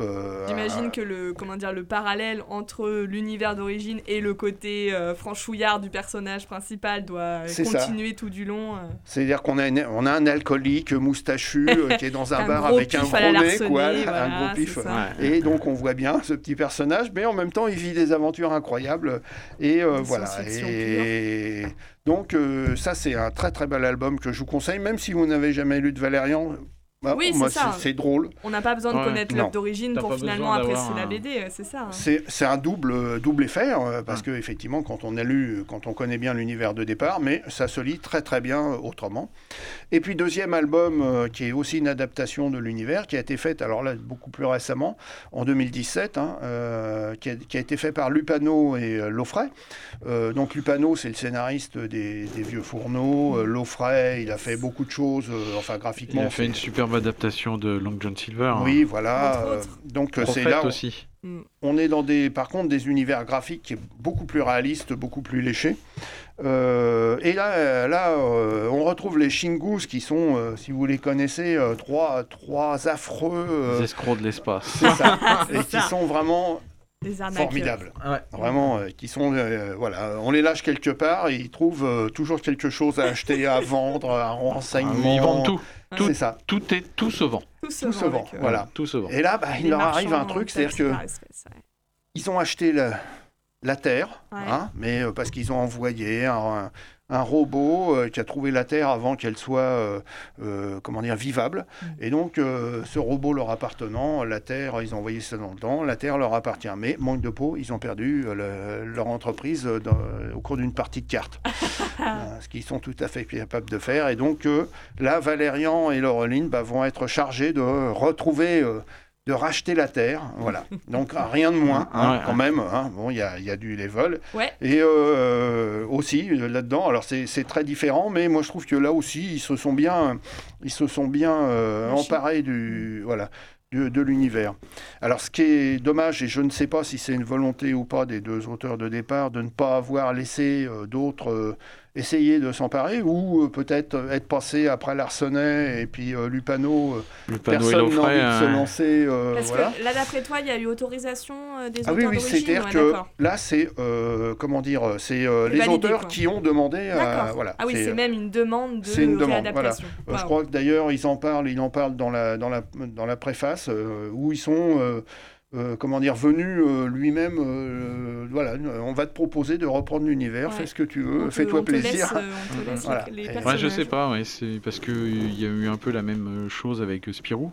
Speaker 2: euh,
Speaker 1: J'imagine que le comment dire le parallèle entre l'univers d'origine et le côté euh, franchouillard du personnage principal doit
Speaker 2: ça.
Speaker 1: continuer tout du long.
Speaker 2: C'est-à-dire qu'on a, une- on a un alcoolique moustachu qui est dans un,
Speaker 1: Un
Speaker 2: bar avec un gros nez,
Speaker 1: Larsonnet,
Speaker 2: quoi,
Speaker 1: voilà,
Speaker 2: un gros pif.
Speaker 3: Ouais.
Speaker 2: Et donc on voit bien ce petit personnage, mais en même temps il vit des aventures incroyables. Et euh, voilà. Et donc euh, ça c'est un très très bel album que je vous conseille, même si vous n'avez jamais lu de Valérian. Bah,
Speaker 1: Oui,
Speaker 2: moi,
Speaker 1: c'est ça.
Speaker 2: c'est drôle.
Speaker 1: On n'a pas besoin de
Speaker 3: Ouais.
Speaker 1: connaître l'œuvre d'origine pour finalement apprécier la BD, euh, c'est ça. hein.
Speaker 2: C'est un double, double effet, euh, parce
Speaker 3: Mm.
Speaker 2: que effectivement, quand on a lu, quand on connaît bien l'univers de départ, mais ça se lit très très bien euh, autrement. Et puis deuxième album, euh, qui est aussi une adaptation de l'univers, qui a été faite, alors là, beaucoup plus récemment, en 2017, hein, euh, qui, a, qui a été fait par Lupano et euh, Lofray. Euh, donc Lupano, c'est le scénariste des, des Vieux Fourneaux. Euh, Lofray, il a fait beaucoup de choses, euh, enfin
Speaker 3: Il
Speaker 2: graphiquement.
Speaker 3: a fait une superbe adaptation de Long John Silver. hein.
Speaker 2: Oui, voilà. Euh, donc euh, c'est là.
Speaker 3: aussi.
Speaker 2: On est dans des, par contre, des univers graphiques qui est beaucoup plus réalistes, beaucoup plus léchés. Euh, et là, là euh, on retrouve les Shingus qui sont, euh, si vous les connaissez, euh, trois, trois affreux, euh,
Speaker 3: Les escrocs de l'espace.
Speaker 2: c'est ça, et qui
Speaker 1: ça.
Speaker 2: sont vraiment
Speaker 1: Des
Speaker 2: formidables.
Speaker 3: Ouais.
Speaker 2: Vraiment, euh, qui sont, euh, voilà, on les lâche quelque part, et ils trouvent euh, toujours quelque chose à acheter, à vendre, un renseignement.
Speaker 3: Ils vendent tout.
Speaker 1: Ouais.
Speaker 2: C'est ça,
Speaker 3: Tout, est, tout se vend.
Speaker 1: Tout se
Speaker 2: tout
Speaker 1: vend
Speaker 2: se vend.
Speaker 1: avec, euh,
Speaker 2: Voilà.
Speaker 3: Tout se vend.
Speaker 2: Et là, bah, il leur arrive un truc, c'est-à-dire que ils ont acheté la, la Terre,
Speaker 1: Ouais.
Speaker 2: hein, mais euh, parce qu'ils ont envoyé un, un- robot euh, qui a trouvé la Terre avant qu'elle soit euh, euh, comment dire, vivable.
Speaker 1: Mm.
Speaker 2: Et donc, ce robot leur appartenant, la Terre, ils ont envoyé ça dans le temps, la Terre leur appartient. Mais, manque de peau, ils ont perdu le- leur entreprise dans- au cours d'une partie de cartes. Euh, ce qu'ils sont tout à fait capables de faire. Et donc, là, Valérian et Laureline bah, vont être chargés de retrouver... de racheter la terre, voilà. Donc rien de moins, hein,
Speaker 3: Ouais,
Speaker 2: quand même. hein. Bon, il y a, il y a du level.
Speaker 1: Ouais.
Speaker 2: Et euh, aussi euh, là-dedans, alors c'est c'est très différent, mais moi je trouve que là aussi ils se sont bien, ils se sont bien euh, emparés du voilà de, de l'univers. Alors ce qui est dommage, et je ne sais pas si c'est une volonté ou pas des deux auteurs de départ, de ne pas avoir laissé euh, d'autres euh, essayer de s'emparer ou euh, peut-être euh, être passé après Larsenet et puis euh, Lupano, euh,
Speaker 3: et
Speaker 2: personne n'a envie de se
Speaker 3: euh,
Speaker 2: lancer. euh,
Speaker 1: Parce
Speaker 2: voilà.
Speaker 1: que là, d'après toi, il y a eu autorisation euh, des
Speaker 2: Ah
Speaker 1: auteurs
Speaker 2: oui, oui,
Speaker 1: d'origine
Speaker 2: c'est-à-dire
Speaker 1: ouais,
Speaker 2: que là, c'est euh, comment dire, c'est euh, les
Speaker 1: validé,
Speaker 2: auteurs
Speaker 1: quoi.
Speaker 2: qui ont demandé à voilà.
Speaker 1: ah oui,
Speaker 2: c'est-
Speaker 1: c'est même une demande de
Speaker 2: c'est une demande. Euh,
Speaker 1: Wow.
Speaker 2: Je crois que d'ailleurs ils en parlent, ils en parlent dans la dans la dans la préface euh, où ils sont euh, comment dire venus euh, lui-même. euh, voilà, on va te proposer de reprendre l'univers,
Speaker 1: Ouais.
Speaker 2: fais ce que tu veux, fais-toi plaisir.
Speaker 1: laisse,
Speaker 2: Voilà.
Speaker 1: les,
Speaker 2: Ouais,
Speaker 3: je sais pas, ouais, c'est parce qu'il y a eu un peu la même chose avec Spirou.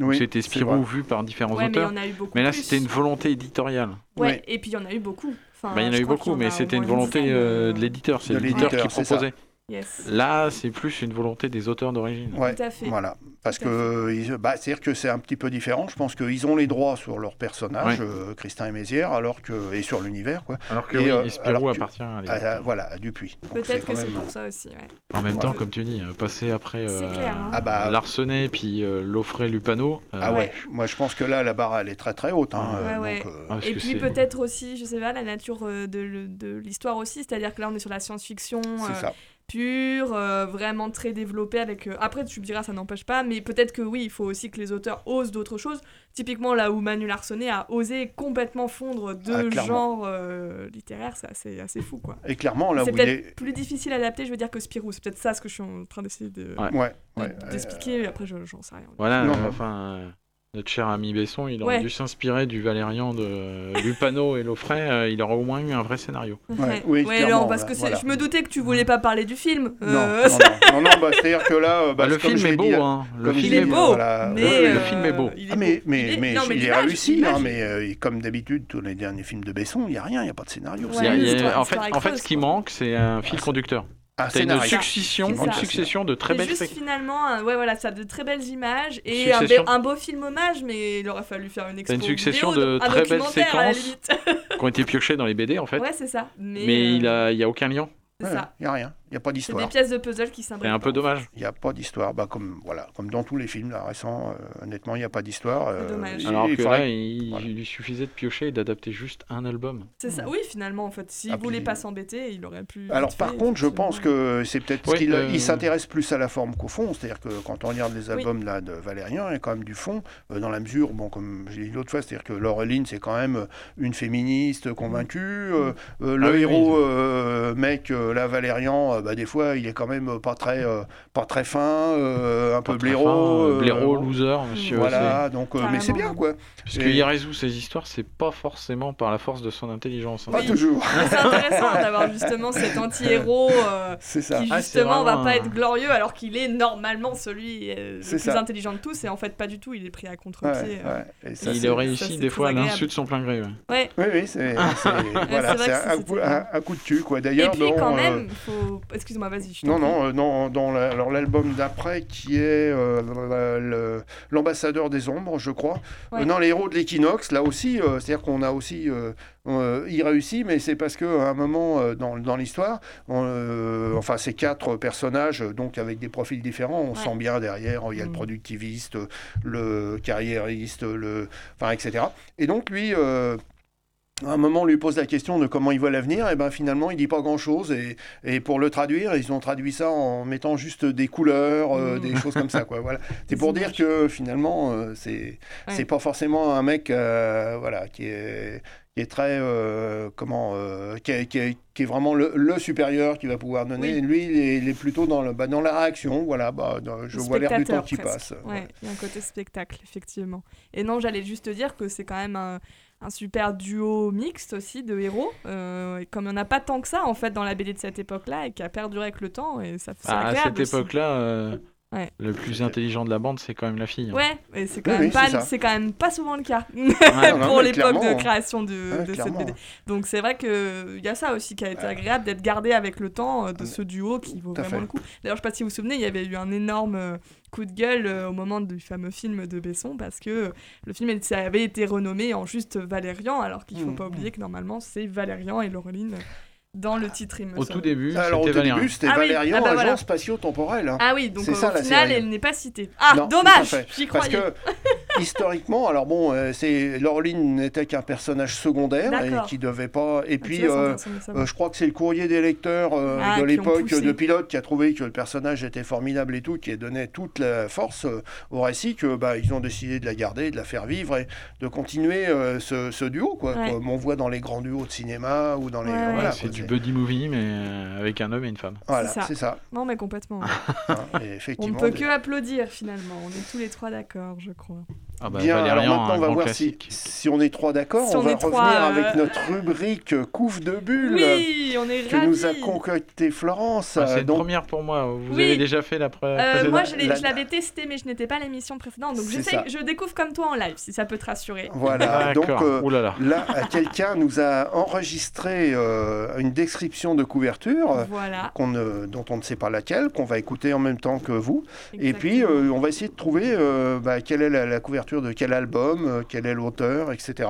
Speaker 2: Oui,
Speaker 3: C'était Spirou vu par différents
Speaker 1: Ouais,
Speaker 3: auteurs. Mais là, c'était une volonté éditoriale.
Speaker 1: Ouais,
Speaker 2: Ouais.
Speaker 1: et puis il y en a eu beaucoup. Enfin,
Speaker 3: Bah, il y en a eu beaucoup, mais c'était une volonté euh, de l'éditeur. C'est l'éditeur qui proposait.
Speaker 1: Yes.
Speaker 3: Là, c'est plus une volonté des auteurs d'origine.
Speaker 2: Ouais,
Speaker 1: Tout à fait.
Speaker 2: Voilà, parce que bah, c'est-à-dire que c'est un petit peu différent. Je pense qu'ils ont les droits sur leur personnage, euh, Christin et Mézières, alors que et sur l'univers, quoi.
Speaker 3: Alors que
Speaker 2: Et,
Speaker 3: oui,
Speaker 2: euh,
Speaker 3: Spirou
Speaker 2: alors que-
Speaker 3: appartient à
Speaker 2: À-
Speaker 3: l'éditeur.
Speaker 2: à- voilà, à Dupuis.
Speaker 1: Peut-être que c'est pour ça aussi. Ouais.
Speaker 3: En même temps, comme tu dis, euh, passer après
Speaker 1: C'est
Speaker 3: euh,
Speaker 1: clair, hein.
Speaker 2: Ah bah,
Speaker 3: Larsenet puis Loffret Lupano.
Speaker 2: Ah ouais.
Speaker 1: Ouais.
Speaker 2: moi je pense que là la barre elle est très très haute. hein,
Speaker 3: Ouais,
Speaker 2: euh,
Speaker 1: ouais.
Speaker 2: donc, euh,
Speaker 3: parce
Speaker 1: Et puis
Speaker 3: c'est-
Speaker 1: peut-être aussi, je sais pas, la nature de, l'histoire aussi, c'est-à-dire que là on est sur la science-fiction
Speaker 2: c'est
Speaker 1: euh,
Speaker 2: ça.
Speaker 1: Pure, euh, vraiment très développée avec... euh, Après tu me diras ça n'empêche pas, mais peut-être que oui, il faut aussi que les auteurs osent d'autres choses. Typiquement là où Manu Larsonnet a osé complètement fondre
Speaker 2: Ah,
Speaker 1: deux
Speaker 2: clairement.
Speaker 1: genres euh, littéraires, c'est assez, assez fou quoi.
Speaker 2: Et clairement là
Speaker 1: C'est
Speaker 2: où il
Speaker 1: peut-être
Speaker 2: est,
Speaker 1: plus difficile à adapter, je veux dire, que Spirou. C'est peut-être ça ce que je suis en train d'essayer de,
Speaker 3: Ouais.
Speaker 1: d'expliquer, après je- j'en sais rien.
Speaker 3: Voilà, euh, enfin, euh, notre cher ami Besson, il aurait
Speaker 1: Ouais.
Speaker 3: dû s'inspirer du Valérian de Lupano et Loffret. euh, il aurait au moins eu un vrai scénario.
Speaker 2: Ouais, oui,
Speaker 1: ouais non, parce que
Speaker 2: voilà.
Speaker 1: je me doutais que tu voulais pas parler du film.
Speaker 2: non,
Speaker 1: Euh,
Speaker 2: non, non, non, non, bah, c'est-à-dire que là, euh, bah,
Speaker 3: Bah, le film est beau,
Speaker 2: dit,
Speaker 3: hein. Le film
Speaker 1: il est beau,
Speaker 2: voilà,
Speaker 1: mais
Speaker 3: le
Speaker 1: euh,
Speaker 3: film est beau.
Speaker 1: il est
Speaker 2: Ah, mais,
Speaker 1: beau.
Speaker 2: mais,
Speaker 1: Il est-
Speaker 2: mais
Speaker 1: non, mais
Speaker 2: il est
Speaker 1: l'image-
Speaker 2: réussi, hein, mais euh, comme d'habitude, tous les derniers films de Besson, il n'y a rien, il n'y a pas de scénario.
Speaker 3: Y a- y a- en fait, en fait, ce qui manque, c'est un fil conducteur.
Speaker 2: Un
Speaker 3: T'as une succession,
Speaker 1: C'est
Speaker 3: une succession de très
Speaker 1: C'est
Speaker 3: belles
Speaker 1: juste
Speaker 3: séquences.
Speaker 1: finalement, un- ouais voilà, ça a de très belles images et un,
Speaker 3: Succession.
Speaker 1: be- un beau film hommage, mais il aurait fallu faire une expo
Speaker 3: une succession
Speaker 1: vidéo,
Speaker 3: de très belles
Speaker 1: documentaire, à la
Speaker 3: séquences.
Speaker 1: limite.
Speaker 3: qui ont été piochées dans les BD en fait.
Speaker 1: ouais, c'est ça. Mais,
Speaker 3: mais
Speaker 1: euh,
Speaker 3: il a, il y a aucun lien.
Speaker 1: c'est
Speaker 2: Ouais,
Speaker 1: ça.
Speaker 2: Il n'y a rien, il n'y a pas
Speaker 1: C'est des
Speaker 2: d'histoire.
Speaker 1: pièces de puzzle qui
Speaker 3: C'est
Speaker 1: s'imbriquent.
Speaker 3: un peu dommage.
Speaker 2: Il n'y a pas d'histoire, bah, comme, voilà, comme dans tous les films là, récents, euh, honnêtement, il n'y a pas d'histoire. euh,
Speaker 1: dommage.
Speaker 2: il-
Speaker 3: Alors
Speaker 2: il
Speaker 3: que
Speaker 2: faudrait-
Speaker 3: là, il,
Speaker 2: voilà.
Speaker 3: il lui suffisait de piocher et d'adapter juste un album.
Speaker 1: C'est ça. Oui, finalement, en fait, s'il
Speaker 2: Ah,
Speaker 1: voulait pas s'embêter, il aurait pu.
Speaker 2: Alors par
Speaker 1: fait,
Speaker 2: contre, je pense que c'est peut-être
Speaker 3: Oui,
Speaker 2: qu'il
Speaker 3: euh,
Speaker 2: il s'intéresse plus à la forme qu'au fond. C'est-à-dire que quand on regarde les albums là, de Valérian, il y a quand même du fond, euh, dans la mesure, bon, comme j'ai dit l'autre fois, c'est-à-dire que Laureline, c'est quand même une féministe convaincue. euh, euh, le
Speaker 3: Ah
Speaker 2: héros,
Speaker 3: oui.
Speaker 2: euh, mec, euh, là, Valérian, euh, bah, des fois, il est quand même pas très, euh, pas très fin, euh, un peu
Speaker 3: Pas
Speaker 2: blaireau.
Speaker 3: fin, euh,
Speaker 2: euh,
Speaker 3: blaireau, loser, monsieur.
Speaker 2: Voilà, donc, euh, mais c'est bien, quoi.
Speaker 3: Parce
Speaker 2: Et-
Speaker 3: qu'il résout ses histoires, c'est pas forcément par la force de son intelligence. hein.
Speaker 2: Pas
Speaker 1: Oui.
Speaker 2: toujours.
Speaker 1: C'est intéressant d'avoir justement cet anti-héros euh,
Speaker 2: C'est ça.
Speaker 1: qui
Speaker 3: Ah,
Speaker 1: justement va
Speaker 3: vraiment
Speaker 1: pas être glorieux alors qu'il est normalement celui euh, le plus
Speaker 2: ça.
Speaker 1: intelligent de tous et en fait pas du tout, il est pris à
Speaker 2: Ouais,
Speaker 1: contre-pied.
Speaker 2: ouais. Et ça,
Speaker 3: il
Speaker 2: c'est-
Speaker 3: a
Speaker 1: ça,
Speaker 3: réussi
Speaker 1: c'est
Speaker 3: des fois à l'insu de son plein gré. ouais.
Speaker 1: Ouais.
Speaker 2: Oui, oui, c'est voilà, un, un- un coup de cul, quoi.
Speaker 1: Et
Speaker 2: D'ailleurs,
Speaker 1: puis quand même, faut... excuse-moi, vas-y. je
Speaker 2: Non, non, euh, non, dans la- alors l'album d'après qui est euh, l'ambassadeur des ombres, je crois.
Speaker 1: Ouais.
Speaker 2: Euh, non, les héros de l'équinoxe, là aussi, euh, c'est-à-dire qu'on a aussi, il réussit, mais c'est parce qu'à un moment dans, dans l'histoire, enfin ces quatre personnages, donc avec des profils différents, on
Speaker 1: Ouais.
Speaker 2: sent bien derrière, il y a le
Speaker 1: Mm.
Speaker 2: productiviste, le carriériste, le, enfin etc. Et donc lui. À un moment, on lui pose la question de comment il voit l'avenir, et ben finalement, il dit pas grand-chose. Et, et pour le traduire, ils ont traduit ça en mettant juste des couleurs, euh,
Speaker 1: Mm.
Speaker 2: des choses comme ça, quoi. Voilà. C'est pour dire que finalement, euh, c'est
Speaker 1: Ouais.
Speaker 2: c'est pas forcément un mec, euh, voilà, qui est qui est très euh, comment euh, qui, est, qui est- qui est vraiment le, le supérieur qui va pouvoir donner.
Speaker 1: Oui.
Speaker 2: Lui, il est, il est plutôt dans le bah, dans la réaction. Voilà, bah, dans- je
Speaker 1: Le
Speaker 2: vois l'air du temps qui
Speaker 1: presque.
Speaker 2: passe.
Speaker 1: Ouais, il y a un côté spectacle, effectivement. Et non, j'allais juste te dire que c'est quand même un, un super duo mixte aussi de héros. euh, et comme il n'y en a pas tant que ça, en fait, dans la BD de cette époque-là, et qui a perdu avec le temps, et ça c'est
Speaker 3: Ah, à
Speaker 1: agréable
Speaker 3: cette époque-là, euh,
Speaker 1: Ouais.
Speaker 3: le plus intelligent de la bande, c'est quand même la fille. hein.
Speaker 1: Ouais, et c'est quand,
Speaker 2: Oui,
Speaker 1: même
Speaker 2: oui,
Speaker 1: pas-
Speaker 2: c'est
Speaker 1: quand même pas souvent le cas pour l'époque de
Speaker 2: clairement.
Speaker 1: création de,
Speaker 2: Ouais,
Speaker 1: de cette. BD. Donc c'est vrai qu'il y a ça aussi qui a été agréable d'être gardé avec le temps euh, de ce duo qui vaut vraiment
Speaker 2: fait.
Speaker 1: le coup. D'ailleurs, je sais pas si vous vous souvenez, il y avait eu un énorme euh, coup de gueule euh, au moment du fameux film de Besson parce que le film était- avait été renommé en juste Valérian alors qu'il faut
Speaker 2: Mhm.
Speaker 1: pas oublier que normalement c'est Valérian et Laureline dans le titre, il me
Speaker 3: Au
Speaker 1: semble.
Speaker 3: tout début,
Speaker 2: Alors au tout
Speaker 3: Valérien.
Speaker 2: début, c'était
Speaker 1: Ah oui,
Speaker 2: Valérian,
Speaker 1: ah bah
Speaker 2: agent
Speaker 1: voilà.
Speaker 2: spatio-temporel. hein.
Speaker 1: Ah oui, donc
Speaker 2: C'est ça,
Speaker 1: au
Speaker 2: la
Speaker 1: final,
Speaker 2: série.
Speaker 1: elle n'est pas citée. Ah,
Speaker 2: Non,
Speaker 1: dommage. J'y
Speaker 2: Parce
Speaker 1: croyais.
Speaker 2: que historiquement, alors bon, euh, c'est Laureline n'était qu'un personnage secondaire et qui devait pas. Et
Speaker 1: Ah,
Speaker 2: puis, euh, euh, je crois que c'est le courrier des lecteurs euh,
Speaker 1: Ah,
Speaker 2: de l'époque de Pilote qui a trouvé que le personnage était formidable et tout, qui donnait toute la force euh, au récit, que bah, ils ont décidé de la garder, de la faire vivre et de continuer euh, ce, ce duo, quoi,
Speaker 1: Ouais.
Speaker 2: comme on voit dans les grands duos de cinéma ou dans les.
Speaker 1: Ouais, ouais.
Speaker 2: voilà,
Speaker 3: c'est du buddy movie, mais euh, avec un homme et une femme.
Speaker 2: Voilà,
Speaker 1: C'est ça. Non, mais complètement.
Speaker 2: hein, et
Speaker 1: On ne
Speaker 2: effectivement.
Speaker 1: peut
Speaker 2: des-
Speaker 1: que applaudir finalement. On est tous les trois d'accord, je crois.
Speaker 3: Ah bah,
Speaker 2: Bien, alors maintenant on va voir si,
Speaker 3: classique.
Speaker 2: si on est trois d'accord.
Speaker 1: Si
Speaker 2: on,
Speaker 1: on
Speaker 2: va revenir
Speaker 1: trois, euh,
Speaker 2: avec notre rubrique Couve de bulles
Speaker 1: Oui, on est
Speaker 2: que
Speaker 1: ravis.
Speaker 2: nous a concocté Florence.
Speaker 3: Ah, c'est
Speaker 2: Euh,
Speaker 3: une
Speaker 2: donc,
Speaker 3: première pour moi. Vous
Speaker 1: Oui.
Speaker 3: avez déjà fait la pre-
Speaker 1: Euh, moi, je
Speaker 2: la-
Speaker 1: l'avais testé, mais je n'étais pas à l'émission précédente. Donc, je découvre comme toi en live, si ça peut te rassurer.
Speaker 2: voilà. Donc euh,
Speaker 3: là là.
Speaker 2: là, quelqu'un nous a enregistré euh, une description de couverture.
Speaker 1: Voilà.
Speaker 2: qu'on ne- dont on ne sait pas laquelle, qu'on va écouter en même temps que vous. Et puis, euh, on va essayer de trouver euh, bah, quelle est la, la couverture de quel album, euh, quel est l'auteur, etc.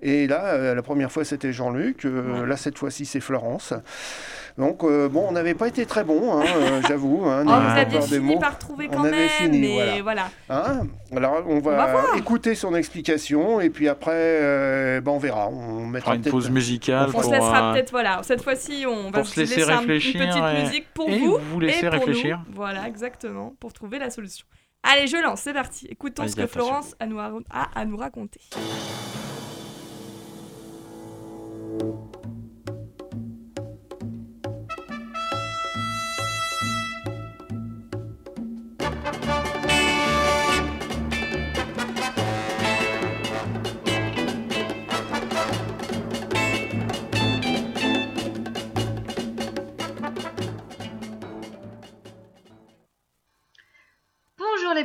Speaker 2: Et là, euh, la première fois, c'était Jean-Luc. euh,
Speaker 1: Ouais.
Speaker 2: Là, cette fois-ci, c'est Florence. Donc, euh, bon, on n'avait pas été très bon, hein, euh, j'avoue. hein,
Speaker 1: Oh, vous
Speaker 2: pas
Speaker 1: aviez fini
Speaker 2: mots.
Speaker 1: par trouver
Speaker 2: On
Speaker 1: quand
Speaker 2: avait
Speaker 1: même,
Speaker 2: fini,
Speaker 1: mais
Speaker 2: voilà.
Speaker 1: voilà.
Speaker 2: Hein Alors, on va,
Speaker 1: On
Speaker 2: écouter son explication et puis après, euh, ben, on verra. On
Speaker 3: On
Speaker 2: mettra
Speaker 3: fera une pause musicale
Speaker 1: On se laissera
Speaker 3: euh,
Speaker 1: peut-être, voilà, cette fois-ci, on va
Speaker 3: se laisser
Speaker 1: laisser un-
Speaker 3: réfléchir
Speaker 1: une petite
Speaker 3: et-
Speaker 1: musique pour
Speaker 3: et
Speaker 1: vous
Speaker 3: vous laisser
Speaker 1: et pour
Speaker 3: réfléchir.
Speaker 1: nous. Voilà, exactement, pour trouver la solution. Allez, je lance, c'est parti. Écoutons ce que. Florence a, nous a, a à nous raconter.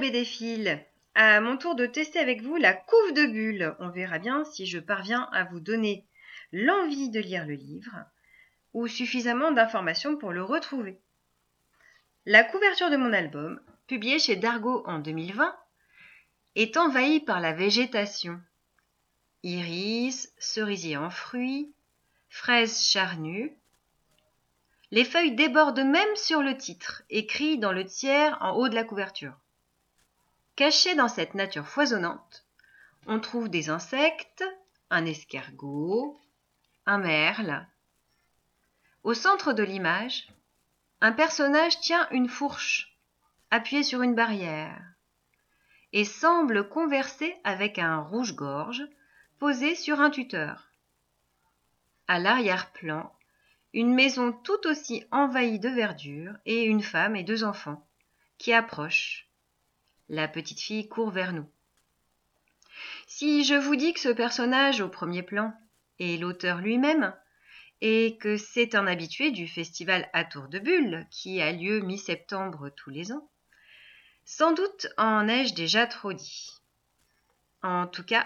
Speaker 4: Les À mon tour de tester avec vous la couve de bulles. On verra bien si je parviens à vous donner l'envie de lire le livre ou suffisamment d'informations pour le retrouver. La couverture de mon album, publié chez Dargo en 2020, est envahie par la végétation. Iris, cerisier en fruits, fraises charnues. Les feuilles débordent même sur le titre, écrit dans le tiers en haut de la couverture. Caché dans cette nature foisonnante, on trouve des insectes, un escargot, un merle. Au centre de l'image, un personnage tient une fourche, appuyée sur une barrière, et semble converser avec un rouge-gorge posé sur un tuteur. À l'arrière-plan, une maison tout aussi envahie de verdure et une femme et deux enfants qui approchent. La petite fille court vers nous. Si je vous dis que ce personnage au premier plan est l'auteur lui-même, et que c'est un habitué du festival à Tour de Bulle qui a lieu mi-septembre tous les ans, sans doute en ai-je déjà trop dit. En tout cas,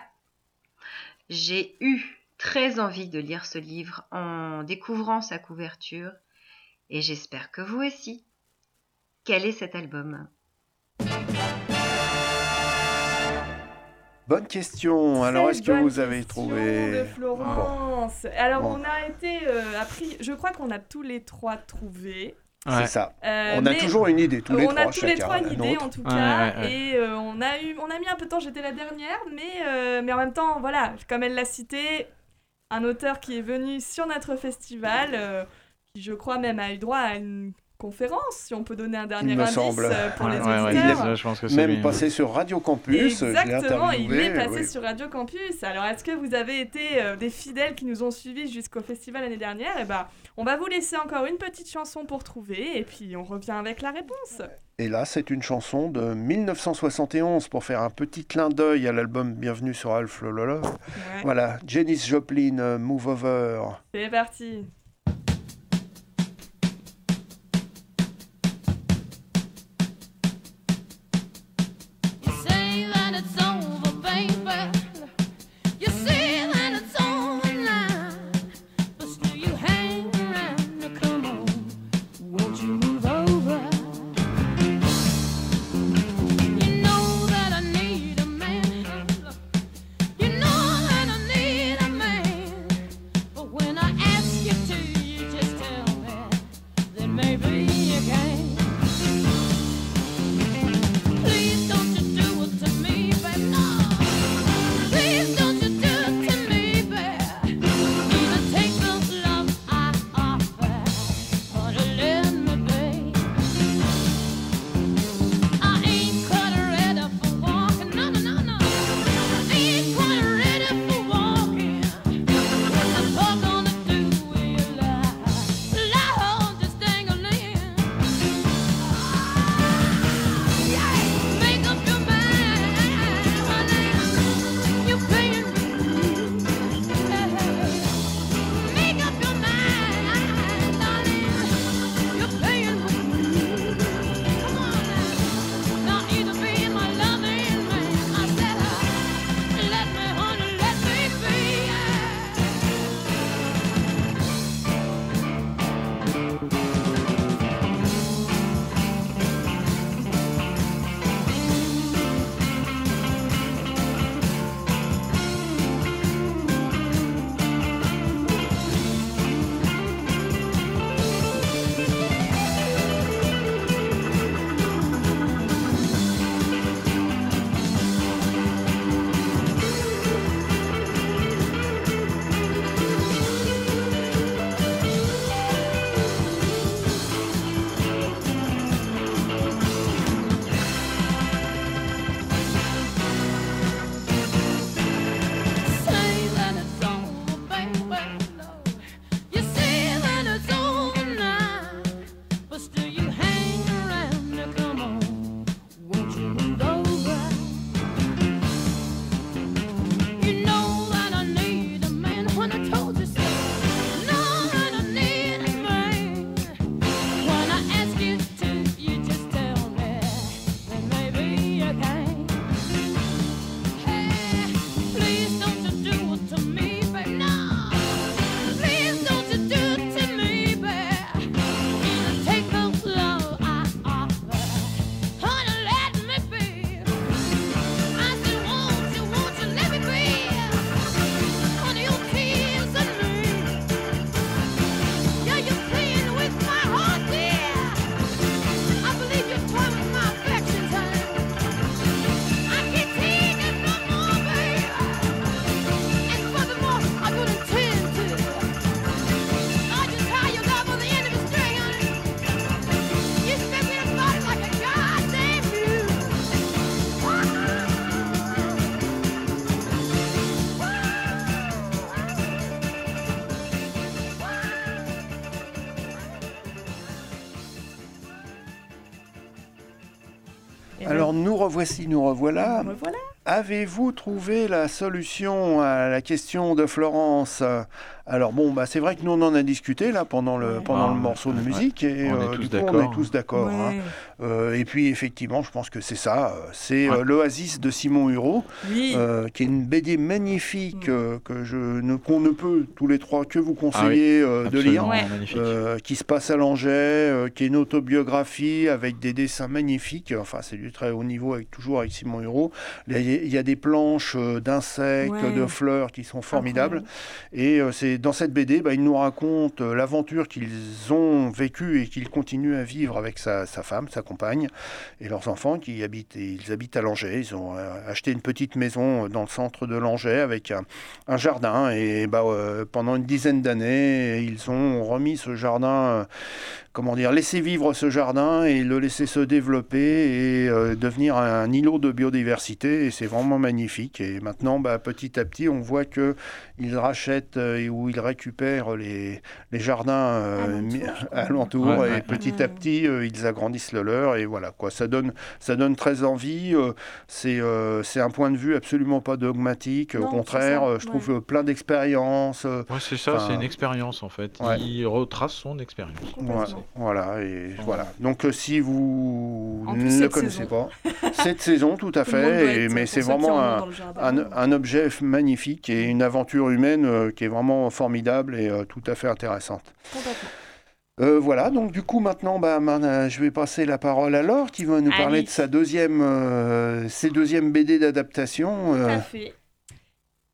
Speaker 4: j'ai eu très envie de lire ce livre en découvrant sa couverture, et j'espère que vous aussi. Quel est cet album?
Speaker 2: Bonne question. Alors, est-ce que vous avez
Speaker 1: question
Speaker 2: trouvé
Speaker 1: de Florence. Alors,
Speaker 2: Bon.
Speaker 1: on a été euh, appris. Je crois qu'on a tous les trois trouvé.
Speaker 2: C'est
Speaker 3: Ouais.
Speaker 2: ça.
Speaker 1: Euh,
Speaker 2: on a toujours une idée, tous les
Speaker 1: on
Speaker 2: trois.
Speaker 1: a tous les trois une idée en tout
Speaker 3: Ouais,
Speaker 1: cas
Speaker 3: ouais, ouais.
Speaker 1: et euh, on a eu on a mis un peu de temps j'étais la dernière mais euh, mais en même temps voilà comme elle l'a cité un auteur qui est venu sur notre festival euh, qui je crois même a eu droit à une conférence si on peut donner un dernier
Speaker 2: me
Speaker 1: indice
Speaker 2: semble.
Speaker 1: euh, pour
Speaker 3: Ouais,
Speaker 1: les
Speaker 3: ouais, ouais,
Speaker 1: auditeurs
Speaker 3: ça, je pense que c'est
Speaker 2: Même
Speaker 3: lui.
Speaker 2: passé sur Radio Campus.
Speaker 1: Exactement, il est passé
Speaker 2: oui.
Speaker 1: sur Radio Campus. Alors, est-ce que vous avez été euh, des fidèles qui nous ont suivis jusqu'au festival l'année dernière? Eh ben, on va vous laisser encore une petite chanson pour trouver, et puis on revient avec la réponse.
Speaker 2: Et là, c'est une chanson de 1971 pour faire un petit clin d'œil à l'album Bienvenue sur Alf Lololo.
Speaker 1: Ouais.
Speaker 2: Voilà, Janis Joplin, euh, Move Over.
Speaker 1: C'est parti.
Speaker 5: It's over,
Speaker 2: Alors nous revoici, nous revoilà.
Speaker 1: voilà.
Speaker 2: Avez-vous trouvé la solution à la question de Florence? Alors bon, bah c'est vrai que nous on en a discuté là pendant le
Speaker 1: Ouais.
Speaker 2: pendant
Speaker 3: Ah,
Speaker 2: le morceau de
Speaker 3: ouais.
Speaker 2: musique et
Speaker 3: On est
Speaker 2: euh,
Speaker 3: tous d'accord.
Speaker 2: est tous d'accord. hein. Euh, et puis effectivement, je pense que c'est ça. euh, C'est
Speaker 3: Ouais.
Speaker 2: euh, l'Oasis de Simon Hureau,
Speaker 1: Oui.
Speaker 2: euh, qui est une BD magnifique que je ne qu'on ne peut tous les trois que vous
Speaker 3: Ah oui,
Speaker 2: conseiller euh, de lire.
Speaker 1: Ouais.
Speaker 2: Euh, qui se passe à Langeais, euh, qui est une autobiographie avec des dessins magnifiques. Enfin, c'est du très haut niveau, avec toujours avec Simon Hureau. Il y a, il y a des planches d'insectes,
Speaker 1: Ouais.
Speaker 2: de fleurs qui sont formidables. Et euh, dans cette BD, bah, il nous raconte euh, l'aventure qu'ils ont vécue et qu'ils continuent à vivre avec sa, femme, sa compagne et leurs enfants qui habitent. ils habitent à Langeais. Ils ont euh, acheté une petite maison euh, dans le centre de Langeais avec un, jardin. Et bah, pendant une dizaine d'années, ils ont remis ce jardin. Comment dire, laisser vivre ce jardin et le laisser se développer et euh, devenir un îlot de biodiversité. Et c'est vraiment magnifique. Et maintenant, bah, petit à petit, on voit que ils rachètent euh, et où ils récupèrent les, les jardins euh,
Speaker 1: Alentour,
Speaker 3: Ouais,
Speaker 2: et
Speaker 3: ouais.
Speaker 2: petit à petit, euh, ils agrandissent le leur et voilà quoi. Ça donne, ça donne très envie. euh, c'est euh, c'est un point de vue absolument pas dogmatique. Au contraire, euh, je trouve
Speaker 1: ouais.
Speaker 2: euh, plein d'expériences. euh,
Speaker 3: Ouais, c'est ça, c'est une expérience en fait.
Speaker 2: ouais.
Speaker 3: Il retrace son expérience.
Speaker 2: Voilà, et voilà. Donc euh, si vous
Speaker 1: En plus,
Speaker 2: ne connaissez
Speaker 1: saison.
Speaker 2: pas, cette saison tout à fait, et- mais c'est vraiment un, un, un objet magnifique et une aventure humaine euh, qui est vraiment formidable et euh, tout à fait intéressante. Euh, voilà, donc du coup maintenant, bah, man- je vais passer la parole à Laure qui va nous parler
Speaker 1: Allez.
Speaker 2: de sa deuxième, euh, ses deuxièmes BD d'adaptation.
Speaker 1: Tout à fait.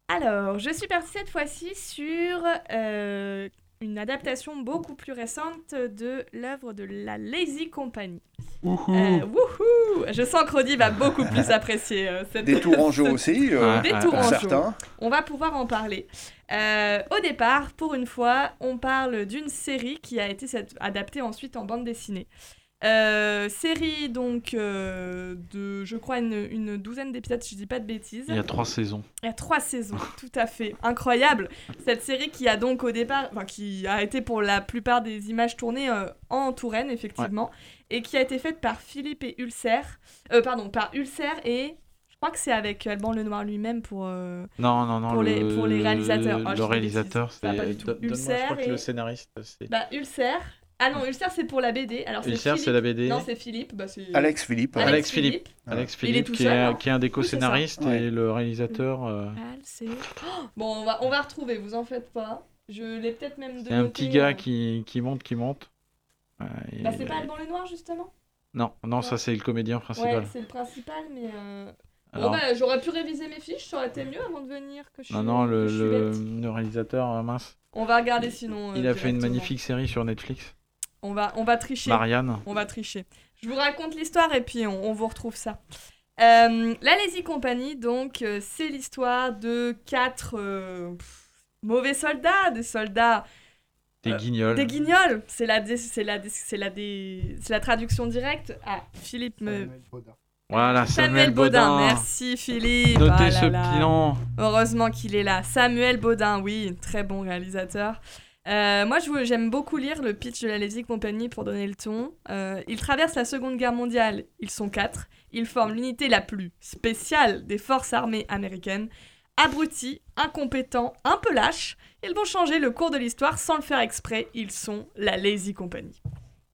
Speaker 1: Alors, je suis partie cette fois-ci sur euh, une adaptation beaucoup plus récente de l'œuvre de la Lazy Company.
Speaker 2: Ouhou.
Speaker 1: Euh, wouhou Je sens que Rodi va beaucoup plus apprécier euh, cette...
Speaker 2: Des Tourangeaux aussi, euh,
Speaker 1: Des
Speaker 2: pour certains.
Speaker 1: On va pouvoir en parler. Euh, au départ, pour une fois, on parle d'une série qui a été adaptée ensuite en bande dessinée. Euh, série donc euh, de, je crois, une, une douzaine d'épisodes, si je dis pas de bêtises.
Speaker 3: Il y a trois saisons.
Speaker 1: Il y a trois saisons, tout à fait. Incroyable. Cette série qui a donc au départ, enfin qui a été pour la plupart des images tournées euh, en Touraine, effectivement, et qui a été faite par Philippe et Ulcer. Pardon, par Ulcer et je crois que c'est avec Alban Lenoir lui-même pour. euh,
Speaker 3: Non, non, non.
Speaker 1: Pour
Speaker 3: le,
Speaker 1: les- pour les réalisateurs. Je dis
Speaker 3: le réalisateur, c'est.
Speaker 1: Ah.
Speaker 3: Donne- Donne-moi, je
Speaker 1: Ulcer
Speaker 3: crois que le scénariste, c'est.
Speaker 1: Bah, Ulcer. Ah non, Ulcer c'est pour la BD. Alors c'est
Speaker 3: Ulcer, c'est la BD.
Speaker 1: Non, c'est Philippe. Bah, c'est-
Speaker 2: Alex Philippe.
Speaker 1: Alex,
Speaker 3: Alex
Speaker 1: Philippe.
Speaker 3: Philippe. Alex
Speaker 1: Il est
Speaker 3: Philippe,
Speaker 1: tout
Speaker 3: qui,
Speaker 1: seul,
Speaker 3: est,
Speaker 1: hein.
Speaker 3: qui est un des co-scénaristes
Speaker 2: Ouais.
Speaker 3: et le réalisateur. euh,
Speaker 1: Al, c'est- Oh bon, on va, on va retrouver, vous en faites pas. Je l'ai peut-être même de
Speaker 3: C'est un petit gars
Speaker 1: euh,
Speaker 3: qui, qui monte, qui monte. Euh, et-
Speaker 1: Bah, c'est pas Alban Lenoir justement?
Speaker 3: Non, non, ça c'est le comédien principal.
Speaker 1: Ouais, c'est le principal, mais. euh,
Speaker 3: Alors,
Speaker 1: Bon, bah, j'aurais pu réviser mes fiches, ça aurait été mieux avant de venir que je suis.
Speaker 3: non, non, le,
Speaker 1: que je suis
Speaker 3: le, le réalisateur, euh, mince.
Speaker 1: On va regarder sinon. euh,
Speaker 3: Il a fait une magnifique série sur Netflix.
Speaker 1: On va, on va tricher.
Speaker 3: Marianne.
Speaker 1: On va tricher. Je vous raconte l'histoire et puis on, on vous retrouve ça. Euh, la Lazy Company, donc, euh, c'est l'histoire de quatre euh, pff, mauvais soldats, des soldats,
Speaker 3: Des
Speaker 1: Euh,
Speaker 3: guignols.
Speaker 1: des guignols. C'est la, dé- c'est la, dé- c'est la, dé- c'est la traduction directe. Ah, Philippe me.
Speaker 3: Voilà, Samuel,
Speaker 1: Baudin.
Speaker 3: Baudin.
Speaker 1: Merci Philippe.
Speaker 3: Notez
Speaker 1: Ah là
Speaker 3: ce
Speaker 1: là.
Speaker 3: bilan.
Speaker 1: Heureusement qu'il est là. Samuel Baudin, oui, très bon réalisateur. Euh, moi, j'aime beaucoup lire le pitch de la Lazy Company pour donner le ton. Euh, ils traversent la Seconde Guerre mondiale. Ils sont quatre. Ils forment l'unité la plus spéciale des forces armées américaines. Abrutis, incompétents, un peu lâches, ils vont changer le cours de l'histoire sans le faire exprès. Ils sont la Lazy Company.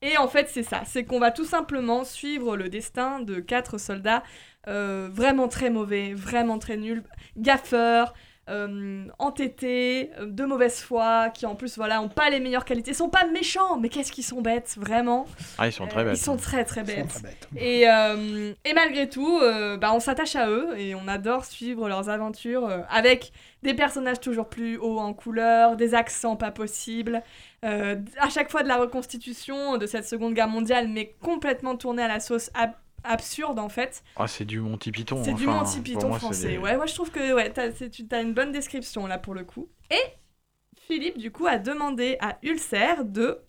Speaker 1: Et en fait, c'est ça. C'est qu'on va tout simplement suivre le destin de quatre soldats euh, vraiment très mauvais, vraiment très nuls, gaffeurs, euh, entêtés, euh, de mauvaise foi, qui en plus voilà ont pas les meilleures qualités, Ils sont pas méchants, mais qu'est-ce qu'ils sont bêtes, vraiment.
Speaker 3: Ah, ils sont très
Speaker 1: Euh,
Speaker 3: bêtes.
Speaker 1: Ils sont très très
Speaker 2: Ils sont
Speaker 1: bêtes.
Speaker 2: très bêtes.
Speaker 1: Et, euh, et malgré tout, euh, bah, on s'attache à eux et on adore suivre leurs aventures euh, avec des personnages toujours plus hauts en couleur, des accents pas possibles, euh, à chaque fois de la reconstitution de cette Seconde Guerre mondiale, mais complètement tournée à la sauce ab- absurde en fait.
Speaker 3: Ah, c'est du Monty Python.
Speaker 1: C'est du Monty Python
Speaker 3: moi,
Speaker 1: français.
Speaker 3: des-
Speaker 1: Ouais, moi je trouve que ouais, tu as une bonne description là pour le coup. Et Philippe, du coup, a demandé à Ulcer de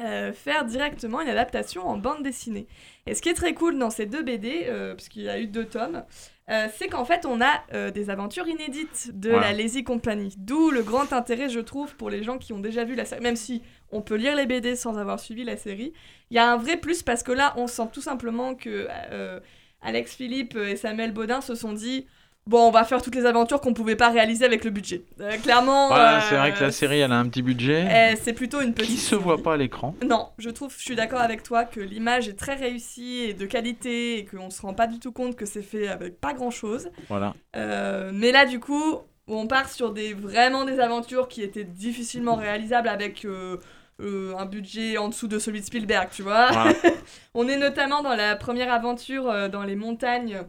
Speaker 1: euh, faire directement une adaptation en bande dessinée. Et ce qui est très cool dans ces deux BD, euh, parce qu'il y a eu deux tomes, euh, c'est qu'en fait on a euh, des aventures inédites de
Speaker 3: Voilà.
Speaker 1: la Lazy Company. D'où le grand intérêt, je trouve, pour les gens qui ont déjà vu la série, même si on peut lire les BD sans avoir suivi la série. Il y a un vrai plus parce que là, on sent tout simplement que euh, Alex Philippe et Samuel Baudin se sont dit. Bon, on va faire toutes les aventures qu'on pouvait pas réaliser avec le budget. Euh, clairement.
Speaker 3: Voilà,
Speaker 1: euh,
Speaker 3: c'est vrai que la série, elle a un petit budget
Speaker 1: euh, c'est plutôt une petite.
Speaker 3: qui se voit pas à l'écran.
Speaker 1: Non, je trouve, je suis d'accord avec toi que l'image est très réussie et de qualité et qu'on se rend pas du tout compte que c'est fait avec pas grand chose.
Speaker 3: Voilà.
Speaker 1: mais là, du coup, on part sur des vraiment des aventures qui étaient difficilement réalisables avec euh, un budget en dessous de celui de Spielberg, tu vois.
Speaker 3: Voilà.
Speaker 1: On est notamment dans la première aventure euh, dans les montagnes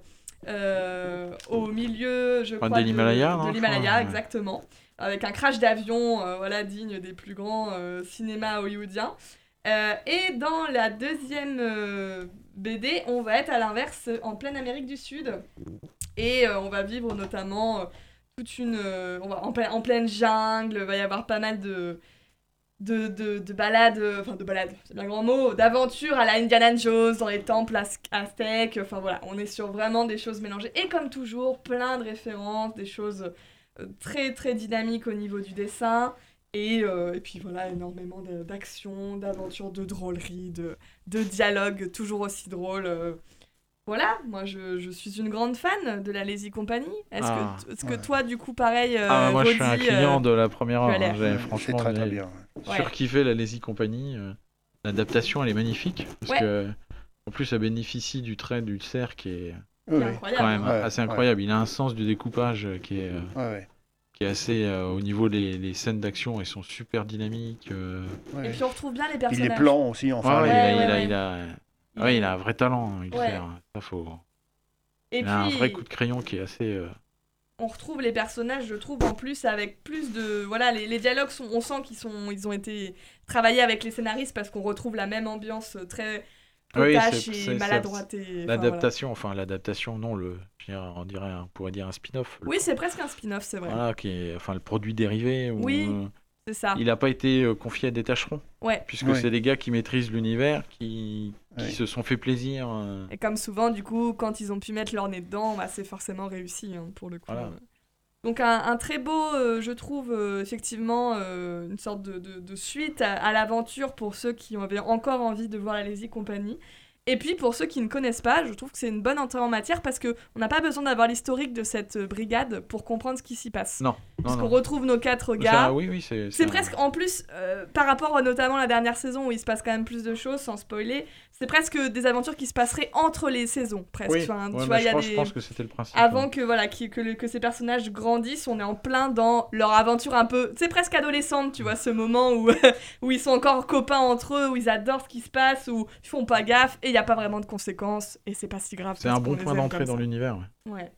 Speaker 1: euh, au milieu, je
Speaker 3: Enfin,
Speaker 1: crois,
Speaker 3: de l'Himalaya,
Speaker 1: de
Speaker 3: je
Speaker 1: l'Himalaya,
Speaker 3: ouais.
Speaker 1: exactement. Avec un crash d'avion, voilà, digne des plus grands cinémas hollywoodiens. Et dans la deuxième BD, on va être à l'inverse en pleine Amérique du Sud. Et on va vivre notamment toute une. on va en, plein- en pleine jungle, il va y avoir pas mal de. De, de, de balades, euh, enfin de balades, c'est bien grand mot, d'aventures à la Indiana Jones dans les temples az- aztèques, enfin voilà, on est sur vraiment des choses mélangées. Et comme toujours, plein de références, des choses euh, très très dynamiques au niveau du dessin. Et, euh, et puis voilà, énormément de- d'action, d'aventures, de drôleries, de, de dialogues toujours aussi drôles. Euh. Voilà, moi je, je suis une grande fan de la Lazy Company. Est-ce
Speaker 3: Ah,
Speaker 1: que,
Speaker 2: ouais.
Speaker 1: toi, du coup, pareil, euh,
Speaker 3: ah, moi, je suis un client
Speaker 1: euh,
Speaker 3: de la première heure. hein. J'ai- Franchement,
Speaker 2: très très bien.
Speaker 1: ouais.
Speaker 3: surkiffé la Lazy Company. euh, L'adaptation, elle est magnifique. Parce
Speaker 1: Ouais.
Speaker 3: que, en plus, elle bénéficie du trait du cerf qui est
Speaker 2: Oui,
Speaker 3: quand même
Speaker 2: Ouais,
Speaker 3: assez
Speaker 2: ouais.
Speaker 3: incroyable. Il a un sens du découpage euh, qui est, euh,
Speaker 2: Ouais, ouais,
Speaker 3: qui est assez. euh, au niveau des les scènes d'action, elles sont super dynamiques. euh.
Speaker 2: ouais.
Speaker 1: Et puis on retrouve bien les
Speaker 2: Puis
Speaker 1: personnages.
Speaker 2: les plans aussi, enfin.
Speaker 3: Ouais,
Speaker 2: les-
Speaker 3: il, a,
Speaker 1: ouais,
Speaker 3: il,
Speaker 1: ouais.
Speaker 3: il, a, il un vrai talent, il
Speaker 1: Ouais.
Speaker 3: fait, hein. Ça, faut...
Speaker 1: Et
Speaker 3: il
Speaker 1: puis,
Speaker 3: a un vrai coup de crayon qui est assez. euh,
Speaker 1: on retrouve les personnages, je trouve, en plus avec plus de. Voilà, les, les dialogues, sont, on sent qu'ils sont, ils ont été travaillés avec les scénaristes parce qu'on retrouve la même ambiance très
Speaker 3: Oui,
Speaker 1: potache et maladroite. et- enfin, voilà.
Speaker 3: L'adaptation, enfin l'adaptation, non, le, on dirait, on pourrait dire un spin-off.
Speaker 1: Oui, c'est presque un spin-off, c'est vrai.
Speaker 3: Voilà, qui est, enfin le produit dérivé. où,
Speaker 1: Oui.
Speaker 3: euh,
Speaker 1: C'est ça.
Speaker 3: il n'a pas été euh, confié à des tâcherons,
Speaker 1: Ouais.
Speaker 3: puisque c'est des gars qui maîtrisent l'univers, qui, se sont fait plaisir. euh,
Speaker 1: Et comme souvent, du coup, quand ils ont pu mettre leur nez dedans, bah, c'est forcément réussi, hein, pour le coup.
Speaker 3: Voilà.
Speaker 1: Donc un, un très beau, euh, je trouve, euh, effectivement, euh, une sorte de, de- de suite à, à l'aventure pour ceux qui avaient encore envie de voir la Lazy Company. Et puis pour ceux qui ne connaissent pas, je trouve que c'est une bonne entrée en matière parce que on n'a pas besoin d'avoir l'historique de cette euh, brigade pour comprendre ce qui s'y passe.
Speaker 3: Non, non,
Speaker 1: Puisqu'on
Speaker 3: non.
Speaker 1: retrouve nos quatre gars.
Speaker 3: un- oui, oui, c'est.
Speaker 1: C'est presque, en plus, euh, par rapport à notamment la dernière saison où il se passe quand même plus de choses, sans spoiler, c'est presque des aventures qui se passeraient entre les saisons, presque.
Speaker 3: Oui,
Speaker 1: Enfin,
Speaker 3: ouais,
Speaker 1: tu vois, il
Speaker 3: je,
Speaker 1: y a
Speaker 3: pense,
Speaker 1: des...
Speaker 3: je pense que c'était le principe.
Speaker 1: Avant que, voilà, qui- que, le- que ces personnages grandissent, on est en plein dans leur aventure un peu... C'est presque adolescente, tu vois, ce moment où, où ils sont encore copains entre eux, où ils adorent ce qui se passe, où ils font pas gaffe, et il n'y a pas vraiment de conséquences, et c'est pas si grave.
Speaker 3: C'est un bon point d'entrée dans l'univers. ouais.
Speaker 1: Ouais.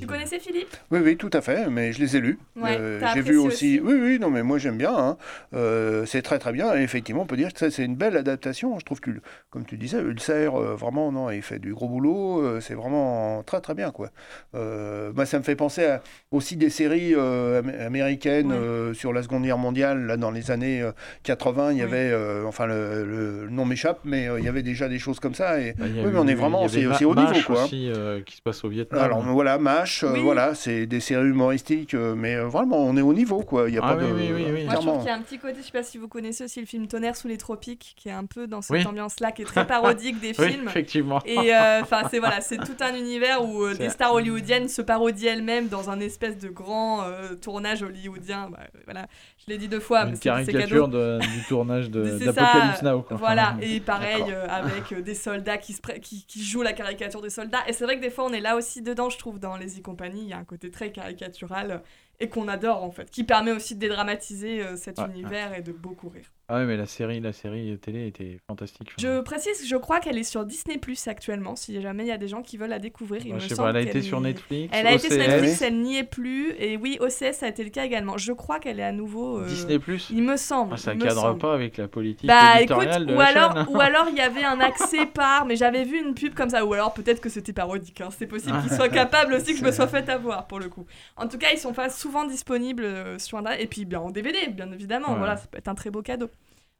Speaker 1: Tu connaissais Philippe?
Speaker 2: Oui, oui, tout à fait, mais je les ai lus.
Speaker 1: Ouais, t'as
Speaker 2: j'ai vu aussi...
Speaker 1: aussi
Speaker 2: Oui, oui, non, mais moi j'aime bien. hein. Euh, c'est très très bien. Et effectivement, on peut dire que c'est une belle adaptation. Je trouve que, comme tu disais, Ulcer, euh, vraiment, non, il fait du gros boulot. euh, c'est vraiment très très bien, quoi. Euh, moi, ça me fait penser à aussi des séries euh, am- américaines
Speaker 1: Ouais.
Speaker 2: euh, sur la Seconde Guerre mondiale. Là, dans les années euh, 80, il y
Speaker 1: Oui.
Speaker 2: avait, euh, enfin, le, le nom m'échappe, mais euh, il y avait déjà des choses comme ça. Et
Speaker 3: Bah,
Speaker 2: oui, mais on est vraiment, c'est haut niveau, quoi. hein.
Speaker 3: aussi, euh, qui se passe au Vietnam.
Speaker 2: Alors voilà, Euh,
Speaker 1: Oui.
Speaker 2: voilà, c'est des séries humoristiques, euh, mais euh, vraiment, on est au niveau, quoi. Il y a
Speaker 3: Ah
Speaker 2: pas
Speaker 3: oui,
Speaker 2: de...
Speaker 3: oui, oui, oui.
Speaker 1: Moi, je trouve qu'il y a un petit côté, je sais pas si vous connaissez aussi le film Tonnerre sous les tropiques, qui est un peu dans cette
Speaker 3: Oui.
Speaker 1: ambiance-là, qui est très parodique des
Speaker 3: oui,
Speaker 1: films.
Speaker 3: effectivement.
Speaker 1: Et euh, enfin, c'est voilà, c'est tout un univers où euh, des stars hollywoodiennes se parodient elles-mêmes dans un espèce de grand euh, tournage hollywoodien. Bah, voilà, je l'ai dit deux fois, mais
Speaker 3: Une caricature de- du tournage d'Apocalypse Now. Quoi.
Speaker 1: Voilà,
Speaker 3: Enfin,
Speaker 1: et pareil euh, avec euh, des soldats qui, se pré- qui, qui jouent la caricature des soldats. Et c'est vrai que des fois, on est là aussi dedans, je trouve, dans les e-compagnies. Il y a un côté très caricatural et qu'on adore en fait, qui permet aussi de dédramatiser euh, cet
Speaker 3: Ouais,
Speaker 1: univers et de beaucoup rire.
Speaker 3: Ah ouais, mais la série, la série télé était fantastique.
Speaker 1: Je précise, je crois qu'elle est sur Disney Plus actuellement, si jamais il y a des gens qui veulent la découvrir. Il
Speaker 3: bah,
Speaker 1: me
Speaker 3: je sais pas, elle a été sur Netflix.
Speaker 1: Elle a été sur Netflix, elle n'y est plus. Et oui, OCS, ça a été le cas également. Je crois qu'elle est à nouveau. euh,
Speaker 3: Disney Plus.
Speaker 1: Il me semble.
Speaker 3: Ah, ça cadre
Speaker 1: semble.
Speaker 3: pas avec la politique
Speaker 1: Bah écoute,
Speaker 3: de
Speaker 1: ou
Speaker 3: la
Speaker 1: alors,
Speaker 3: chaîne.
Speaker 1: ou alors il y avait un accès par, mais j'avais vu une pub comme ça, ou alors peut-être que c'était parodique, hein. c'est possible qu'ils soient capables aussi que je me sois fait avoir pour le coup. En tout cas, ils sont pas souvent disponibles euh, sur Internet, et puis bien en DVD, bien évidemment,
Speaker 3: Ouais.
Speaker 1: voilà, ça peut être un très beau cadeau.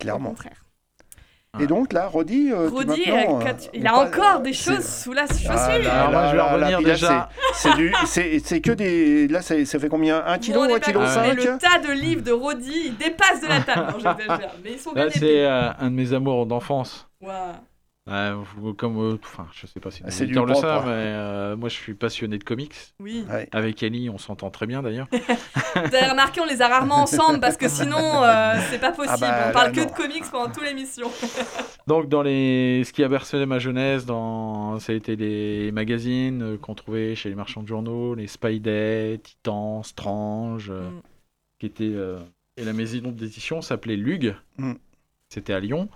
Speaker 1: Au
Speaker 2: Clairement.
Speaker 1: contraire.
Speaker 2: Et donc là, Roddy, euh,
Speaker 1: Roddy, euh, il a encore des choses sous la chaussure.
Speaker 2: Ah là
Speaker 3: Alors, moi,
Speaker 2: là
Speaker 3: je vais
Speaker 2: là
Speaker 3: revenir
Speaker 2: là,
Speaker 3: déjà.
Speaker 2: c'est- que des. Là, ça, ça fait combien Un kilo,
Speaker 1: Bon, on est
Speaker 2: un
Speaker 1: pas
Speaker 2: kilo
Speaker 1: con, mais
Speaker 2: cinq
Speaker 1: le tas de livres de Roddy, il dépasse de la table. Non, mais ils sont bien
Speaker 3: Là,
Speaker 1: épais.
Speaker 3: c'est euh, un de mes amours d'enfance.
Speaker 1: Ouah.
Speaker 3: Ouais, vous- comme, euh, enfin, je sais pas si
Speaker 2: Ah,
Speaker 3: les
Speaker 2: c'est du
Speaker 3: auditeurs le savent, mais euh, moi je suis passionné de comics.
Speaker 1: Oui.
Speaker 2: Ouais.
Speaker 3: Avec Ellie, on s'entend très bien d'ailleurs.
Speaker 1: Vous avez remarqué, on les a rarement ensemble parce que sinon, euh, c'est pas possible.
Speaker 2: bah,
Speaker 1: on parle
Speaker 2: là,
Speaker 1: que
Speaker 2: non.
Speaker 1: de comics pendant toute l'émission.
Speaker 3: Donc dans les, ce qui a bercé ma jeunesse, dans, ça a été les magazines euh, qu'on trouvait chez les marchands de journaux, les Spidey, Titan, Strange, euh,
Speaker 1: Mm.
Speaker 3: qui était euh, et la maison d'édition s'appelait Lug.
Speaker 2: Mm.
Speaker 3: C'était à Lyon.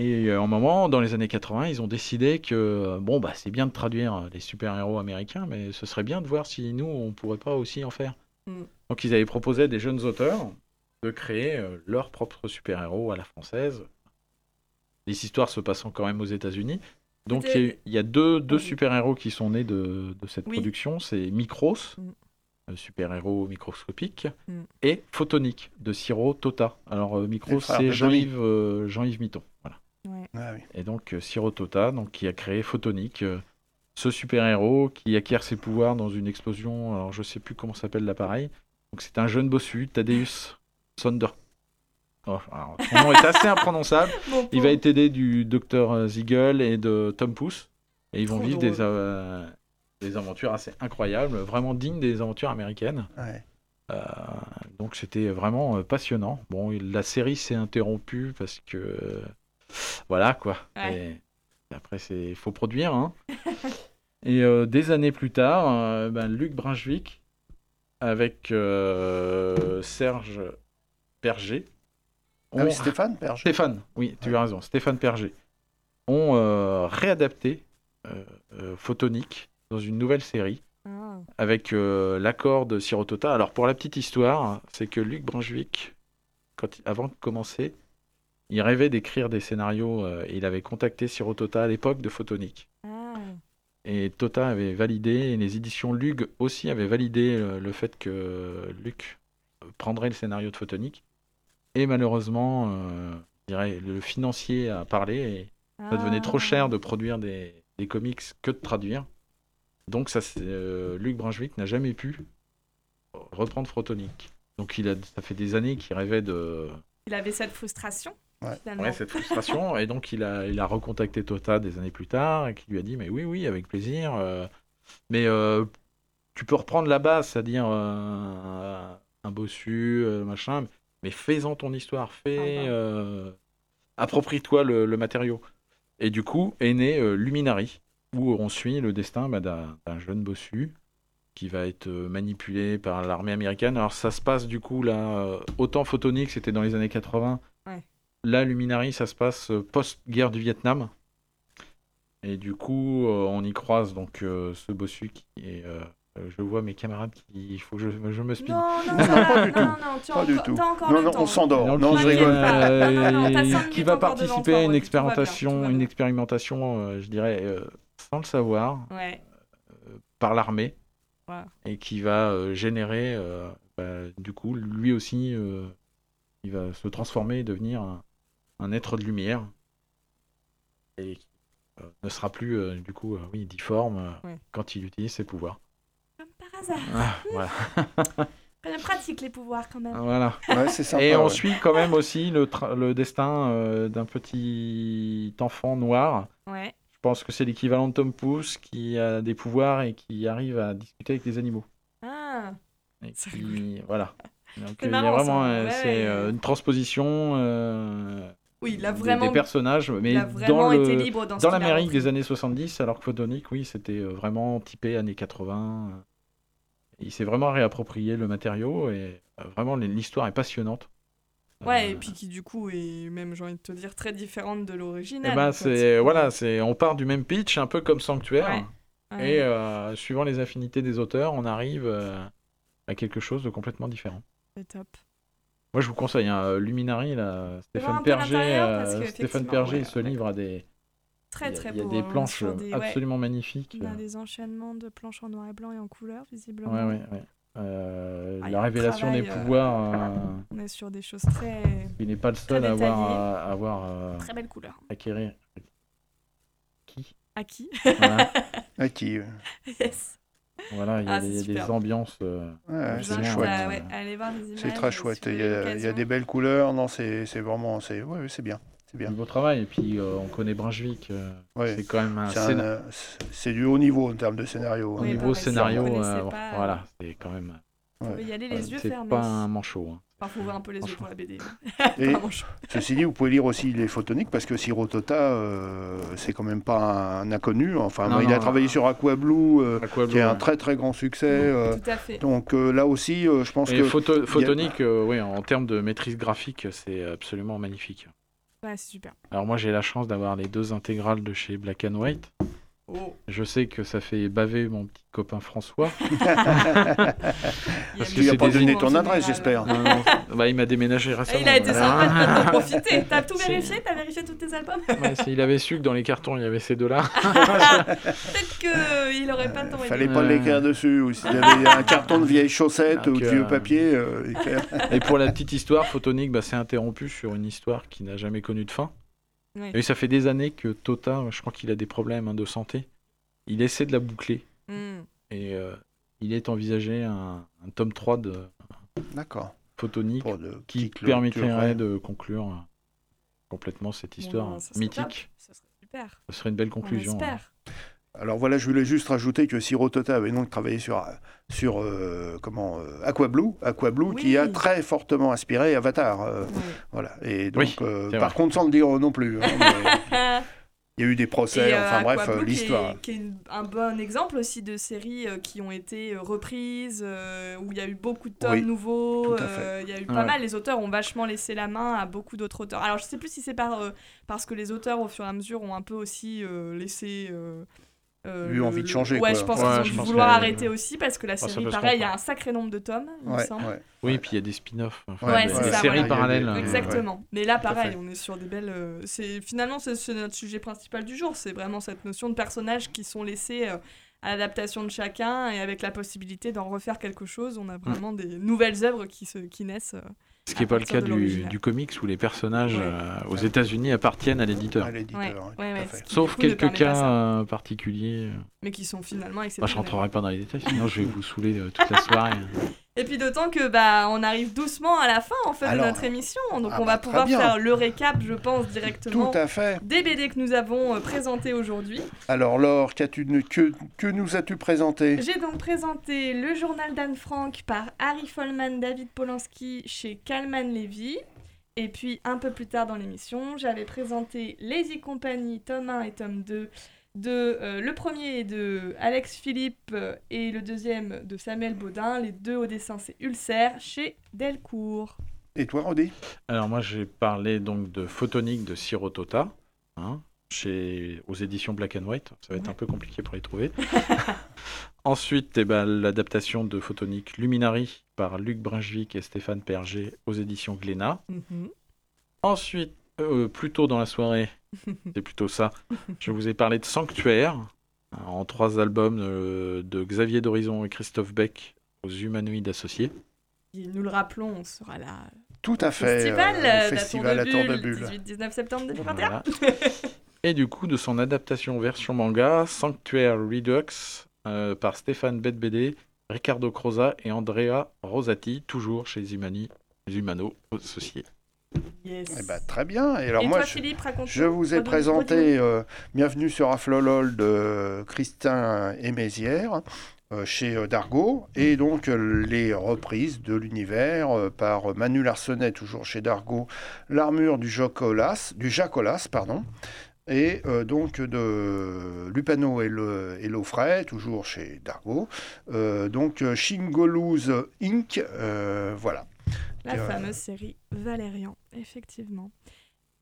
Speaker 3: Et euh, en moment, dans les années 80, ils ont décidé que euh, bon bah c'est bien de traduire euh, les super-héros américains, mais ce serait bien de voir si nous on pourrait pas aussi en faire.
Speaker 1: Mm.
Speaker 3: Donc ils avaient proposé à des jeunes auteurs de créer leur propre super-héros à la française. Les histoires se passant quand même aux États-Unis. Donc il y a, eu- il y a deux, deux
Speaker 1: Oui.
Speaker 3: super-héros qui sont nés de, de cette
Speaker 1: Oui.
Speaker 3: production. C'est Micros,
Speaker 1: Mm.
Speaker 3: super-héros microscopique,
Speaker 1: Mm.
Speaker 3: et Photonique de Siro Tota. Alors Micros, c'est euh, Jean-Yves Mitton. Voilà.
Speaker 2: Ah oui.
Speaker 3: Et donc euh, Siro Tota, donc, qui a créé Photonique, euh, ce super-héros qui acquiert ses pouvoirs dans une explosion. Alors je sais plus comment s'appelle l'appareil. Donc c'est un jeune bossu, Thaddeus Sonder. Oh, alors, son nom est assez imprononçable. Il va être aidé du docteur Ziegel et de Tom Pouce. Et ils vont
Speaker 1: Trop
Speaker 3: vivre des, euh, des aventures assez incroyables, vraiment dignes des aventures américaines.
Speaker 2: Ouais.
Speaker 3: Euh, donc c'était vraiment euh, passionnant. Bon, il- la série s'est interrompue parce que euh, voilà quoi.
Speaker 1: Ouais.
Speaker 3: Et après c'est faut produire. Hein. Et euh, des années plus tard, euh, ben, Luc Brunswick avec euh, Serge Berger.
Speaker 2: Ah oui, Stéphane Perge.
Speaker 3: Stéphane, oui, tu as raison, Stéphane Perger, ont euh, réadapté euh, euh, Photonique dans une nouvelle série
Speaker 1: Ah.
Speaker 3: avec euh, l'accord de Sirotota. Alors pour la petite histoire, c'est que Luc Brunswick, quand il- avant de commencer, il rêvait d'écrire des scénarios euh, et il avait contacté Sirotota à l'époque de Photonique.
Speaker 1: Ah.
Speaker 3: Et Tota avait validé, et les éditions Lug aussi avaient validé euh, le fait que Luc prendrait le scénario de Photonique. Et malheureusement, euh, je dirais, le financier a parlé et ça devenait trop
Speaker 1: Ah.
Speaker 3: cher de produire des, des comics que de traduire. Donc ça, Luc Brunswick n'a jamais pu reprendre Photonique. Donc il a, ça fait des années qu'il rêvait de,
Speaker 1: Il avait cette frustration.
Speaker 2: Ouais.
Speaker 3: Cette frustration. et donc, il a, il a recontacté Tota des années plus tard et qui lui a dit Mais oui, oui, avec plaisir. euh, mais euh, tu peux reprendre la base, c'est-à-dire euh, un bossu, euh, machin, mais fais-en ton histoire. Fais.
Speaker 1: Ah bah.
Speaker 3: euh, Approprie-toi le, le matériau. Et du coup, est né euh, Luminary, où on suit le destin bah, d'un jeune bossu qui va être manipulé par l'armée américaine. Alors ça se passe du coup là, autant Photonique, c'était dans les années 80. Là, Luminary, ça se passe euh, post-guerre du Vietnam. Et du coup, euh, on y croise donc euh, ce bossu qui est... je vois mes camarades qui... Il faut que je, je me speed.
Speaker 1: Non, non,
Speaker 2: Non, non, pas du
Speaker 1: non,
Speaker 2: tout.
Speaker 1: non, tu
Speaker 2: du tout.
Speaker 1: encore
Speaker 2: Non, non,
Speaker 1: temps.
Speaker 2: on s'endort. Non, je rigole.
Speaker 1: Non, non,
Speaker 3: qui va participer
Speaker 1: toi,
Speaker 3: à une expérimentation, une expérimentation, euh, je dirais, euh, sans le savoir,
Speaker 1: Ouais.
Speaker 3: par l'armée,
Speaker 1: Ouais.
Speaker 3: et qui va euh, générer, euh, bah, du coup, lui aussi, euh, il va se transformer et devenir un, un être de lumière, et qui euh, ne sera plus, euh, du coup, euh, oui, difforme euh,
Speaker 1: Ouais.
Speaker 3: quand il utilise ses pouvoirs.
Speaker 1: Comme par hasard.
Speaker 3: Ah, voilà.
Speaker 1: Quand même pratique les pouvoirs quand même.
Speaker 3: voilà.
Speaker 2: Ouais, c'est sympa.
Speaker 3: Et on
Speaker 2: ouais.
Speaker 3: suit quand même aussi le, tra- le destin euh, d'un petit enfant noir.
Speaker 1: Ouais.
Speaker 3: Je pense que c'est l'équivalent de Tom Pouce qui a des pouvoirs et qui arrive à discuter avec les animaux.
Speaker 1: Ah.
Speaker 3: Et
Speaker 1: C'est
Speaker 3: qui... Voilà. Donc
Speaker 1: C'est
Speaker 3: il y a vraiment,
Speaker 1: ça. Ouais,
Speaker 3: c'est
Speaker 1: ouais.
Speaker 3: euh, une transposition euh,
Speaker 1: Oui, il a vraiment,
Speaker 3: des, personnages, mais
Speaker 1: il a
Speaker 3: dans
Speaker 1: été
Speaker 3: le
Speaker 1: libre dans,
Speaker 3: l'Amérique des années 70, alors que Photonic, oui, c'était euh, vraiment typé années 80. euh. Il s'est vraiment réapproprié le matériau et euh, vraiment l'histoire est passionnante.
Speaker 1: Ouais,
Speaker 3: Euh,
Speaker 1: et puis qui du coup est même, j'ai envie de te dire, très différente de
Speaker 3: Eh
Speaker 1: l'original.
Speaker 3: ben,
Speaker 1: quoi,
Speaker 3: c'est voilà, c'est on part du même pitch, un peu comme Sanctuaire,
Speaker 1: Ouais.
Speaker 3: et euh, suivant les affinités des auteurs, on arrive euh, à quelque chose de complètement différent.
Speaker 1: C'est top.
Speaker 3: Moi, je vous conseille hein, Luminary, là, Stéphane Perger, euh, Stéphane Perger,
Speaker 1: ouais,
Speaker 3: ce
Speaker 1: ouais.
Speaker 3: livre a des,
Speaker 1: Très
Speaker 3: il y a-
Speaker 1: très
Speaker 3: il y a
Speaker 1: beau.
Speaker 3: des
Speaker 1: hein,
Speaker 3: planches
Speaker 1: sur des- ouais.
Speaker 3: absolument magnifiques.
Speaker 1: On a des enchaînements de planches en noir et blanc et en couleur, visiblement.
Speaker 3: Ouais, ouais, ouais. Euh,
Speaker 1: Ah, il
Speaker 3: la révélation des
Speaker 1: travail, euh,
Speaker 3: pouvoirs, euh,
Speaker 1: On est sur des choses très,
Speaker 3: il n'est pas le seul à avoir, à avoir euh,
Speaker 1: très belles couleurs.
Speaker 3: acquérir. Qui?
Speaker 1: Aki.
Speaker 3: Voilà,
Speaker 2: Ah, qui, euh,
Speaker 1: yes.
Speaker 3: Voilà, il y a,
Speaker 1: Ah,
Speaker 3: des,
Speaker 1: c'est
Speaker 3: il y a des
Speaker 1: superbe.
Speaker 3: ambiances. euh,
Speaker 2: ouais, c'est chouette.
Speaker 1: à- ouais, images.
Speaker 2: C'est très chouette.
Speaker 1: si
Speaker 2: Il y, a, il y a des belles couleurs. Non, c'est c'est vraiment. C'est ouais, c'est bien. C'est bien.
Speaker 3: du beau travail. Et puis, euh, on connaît Brunswick. euh,
Speaker 2: Ouais.
Speaker 3: C'est quand même un,
Speaker 2: C'est un, euh, c'est- c'est du haut niveau en termes de scénario.
Speaker 3: au
Speaker 1: Oui,
Speaker 2: hein.
Speaker 3: niveau
Speaker 1: pareil, si
Speaker 3: scénario.
Speaker 1: connaissez
Speaker 3: euh,
Speaker 1: pas,
Speaker 3: voilà, c'est quand même.
Speaker 1: Vous pouvez y aller les yeux
Speaker 3: C'est
Speaker 1: fermés.
Speaker 3: pas un manchot. hein.
Speaker 1: Enfin, faut ouvrir un peu les yeux pour la BD.
Speaker 2: Et ceci dit, vous pouvez lire aussi les photoniques parce que Sirotota, euh, c'est quand même pas un inconnu. Enfin,
Speaker 3: Non,
Speaker 2: moi, il a
Speaker 3: non,
Speaker 2: travaillé
Speaker 3: non.
Speaker 2: sur Aqua Blue, euh,
Speaker 3: Aqua
Speaker 2: qui est
Speaker 3: Blue,
Speaker 2: un très très grand succès. euh,
Speaker 1: Tout à fait.
Speaker 2: donc euh, là aussi, euh, je pense
Speaker 3: Et
Speaker 2: que
Speaker 3: photo- photonique, euh, oui, en termes de maîtrise graphique, c'est absolument magnifique.
Speaker 1: Ouais, c'est super.
Speaker 3: Alors moi j'ai la chance d'avoir les deux intégrales de chez Black and White.
Speaker 1: Oh.
Speaker 3: Je sais que ça fait baver mon petit copain François.
Speaker 2: Parce
Speaker 3: que
Speaker 2: qu'il a
Speaker 3: c'est
Speaker 2: pas donné ton adresse, j'espère.
Speaker 3: Non, non, bah, il m'a déménagé récemment.
Speaker 1: il a été sympa de t'en profiter. T'as tout vérifié T'as vérifié tous tes albums
Speaker 3: Ouais, s'il avait su que dans les cartons il y avait ces deux-là.
Speaker 1: Peut-être qu'il aurait pas tant aidé.
Speaker 2: Fallait pas l'écrire dessus. Ou s'il y avait un carton de vieilles chaussettes
Speaker 3: Donc,
Speaker 2: ou de
Speaker 3: euh,
Speaker 2: vieux papier. euh.
Speaker 3: Et pour la petite histoire, Photonique bah, s'est interrompu sur une histoire qui n'a jamais connu de fin.
Speaker 1: Ouais.
Speaker 3: Et ça fait des années que Tota, je crois qu'il a des problèmes hein, de santé. Il essaie de la boucler.
Speaker 1: Hmm.
Speaker 3: Et euh, il est envisagé un, un tome 3 de
Speaker 2: D'accord.
Speaker 3: Photonique
Speaker 2: Pour de-
Speaker 3: qui permettrait de conclure euh, complètement cette histoire
Speaker 1: serait
Speaker 3: mythique.
Speaker 1: serait super.
Speaker 3: Ce serait une belle
Speaker 1: On
Speaker 3: conclusion. hein.
Speaker 2: Alors voilà, je voulais juste rajouter que Sirotota avait donc travaillé sur, sur euh, comment, euh, Aqua Blue, Aqua Blue qui a très fortement inspiré Avatar. euh, voilà. Et donc,
Speaker 3: Oui,
Speaker 2: euh, par contre, sans le dire non plus. hein, il y a eu des procès,
Speaker 1: Et, euh,
Speaker 2: enfin bref,
Speaker 1: Aquablue, qui est-
Speaker 2: l'histoire.
Speaker 1: Qui est, une- un bon exemple aussi de séries euh, qui ont été reprises, euh, où il y a eu beaucoup de tomes
Speaker 2: Oui,
Speaker 1: nouveaux.
Speaker 2: tout à
Speaker 1: euh, Il y a eu pas
Speaker 3: ouais.
Speaker 1: mal. Les auteurs ont vachement laissé la main à beaucoup d'autres auteurs. Alors je sais plus si c'est par, euh, parce que les auteurs, au fur et à mesure, ont un peu aussi euh, laissé. Euh, euh,
Speaker 2: Eu envie de changer,
Speaker 1: Ouais,
Speaker 2: quoi.
Speaker 1: je pense
Speaker 3: Ouais,
Speaker 1: qu'ils ont dû vouloir arrêter aussi parce que la série, pareil, il y a un sacré nombre de tomes, il me
Speaker 2: Ouais,
Speaker 1: semble.
Speaker 2: ouais.
Speaker 3: Oui, puis il y a des spin-offs. enfin,
Speaker 2: Ouais,
Speaker 3: des,
Speaker 1: c'est
Speaker 3: des
Speaker 1: ça,
Speaker 3: séries parallèles. Euh,
Speaker 1: Exactement. Mais là, pareil, on est sur des belles. euh, c'est finalement c'est notre sujet principal du jour. C'est vraiment cette notion de personnages qui sont laissés euh, à l'adaptation de chacun et avec la possibilité d'en refaire quelque chose. On a vraiment des nouvelles œuvres qui se qui naissent. Euh.
Speaker 3: Ce qui n'est pas le cas du, du comics où les personnages
Speaker 1: Ouais.
Speaker 3: euh, aux États-Unis appartiennent à l'éditeur.
Speaker 1: Ouais, ouais,
Speaker 3: Sauf
Speaker 1: coup,
Speaker 3: quelques cas euh, particuliers.
Speaker 1: mais qui sont finalement
Speaker 3: Moi, je
Speaker 1: exceptionnels.
Speaker 3: rentrerai pas dans les détails, sinon je vais vous saouler euh, toute la soirée.
Speaker 1: Et puis d'autant que bah on arrive doucement à la fin en fait
Speaker 2: Alors,
Speaker 1: de notre émission, donc
Speaker 2: ah
Speaker 1: on
Speaker 2: bah,
Speaker 1: va pouvoir
Speaker 2: bien.
Speaker 1: faire le récap, je pense
Speaker 2: Tout
Speaker 1: directement
Speaker 2: à fait.
Speaker 1: des BD que nous avons euh, présentés aujourd'hui.
Speaker 2: Alors Laure, qu'as-tu- que, que nous as-tu présenté?
Speaker 1: J'ai donc présenté le journal d'Anne Frank par Harry Folman, David Polanski chez Kalman Levy. Et puis un peu plus tard dans l'émission, j'avais présenté Lazy Company, tome 1 et tome 2 de euh, le premier est de Alex Philippe euh, et le deuxième de Samuel Baudin. Les deux au dessin c'est Ulcer chez Delcourt.
Speaker 2: Et toi, Rodi?
Speaker 3: Alors moi j'ai parlé donc de Photonique de Sirotota, hein, chez, aux éditions Black and White. Ça va être un peu compliqué pour les trouver. Ensuite, eh ben, l'adaptation de Photonique Luminary par Luc Brunswick et Stéphane Perger aux éditions Glénat. Ensuite, euh, plus tôt dans la soirée, c'est plutôt ça, je vous ai parlé de Sanctuaire, hein, en trois albums euh, de Xavier D'Horizon et Christophe Beck aux Humanoïdes Associés.
Speaker 1: Et nous le rappelons, on sera là
Speaker 2: Tout à fait.
Speaker 1: festival,
Speaker 2: euh,
Speaker 1: euh,
Speaker 2: festival
Speaker 1: la
Speaker 2: à Tour de
Speaker 1: Bulle,
Speaker 2: Bulle.
Speaker 1: 18-19 septembre 2021.
Speaker 3: Voilà. Et du coup, de son adaptation version manga, Sanctuaire Redux, euh, par Stéphane Bedbédé, Ricardo Croza et Andrea Rosati, toujours chez Humani, Humano Associés.
Speaker 1: Yes.
Speaker 2: Eh ben, très bien. Et alors
Speaker 1: Et
Speaker 2: moi,
Speaker 1: toi,
Speaker 2: je,
Speaker 1: Philippe, raconte
Speaker 2: je vous ai présenté euh, Bienvenue sur Aflolol de Christin et Mézières euh, chez euh, Dargaud et donc les reprises de l'univers euh, par Manu Larsenet, toujours chez Dargaud, l'armure du Jacolas, du Jacolas, pardon. Et euh, donc de Lupano et, le, et Laufray, toujours chez. Euh, donc Shingoloose Inc. euh, voilà.
Speaker 1: La
Speaker 2: Euh,
Speaker 1: fameuse série Valérian, effectivement.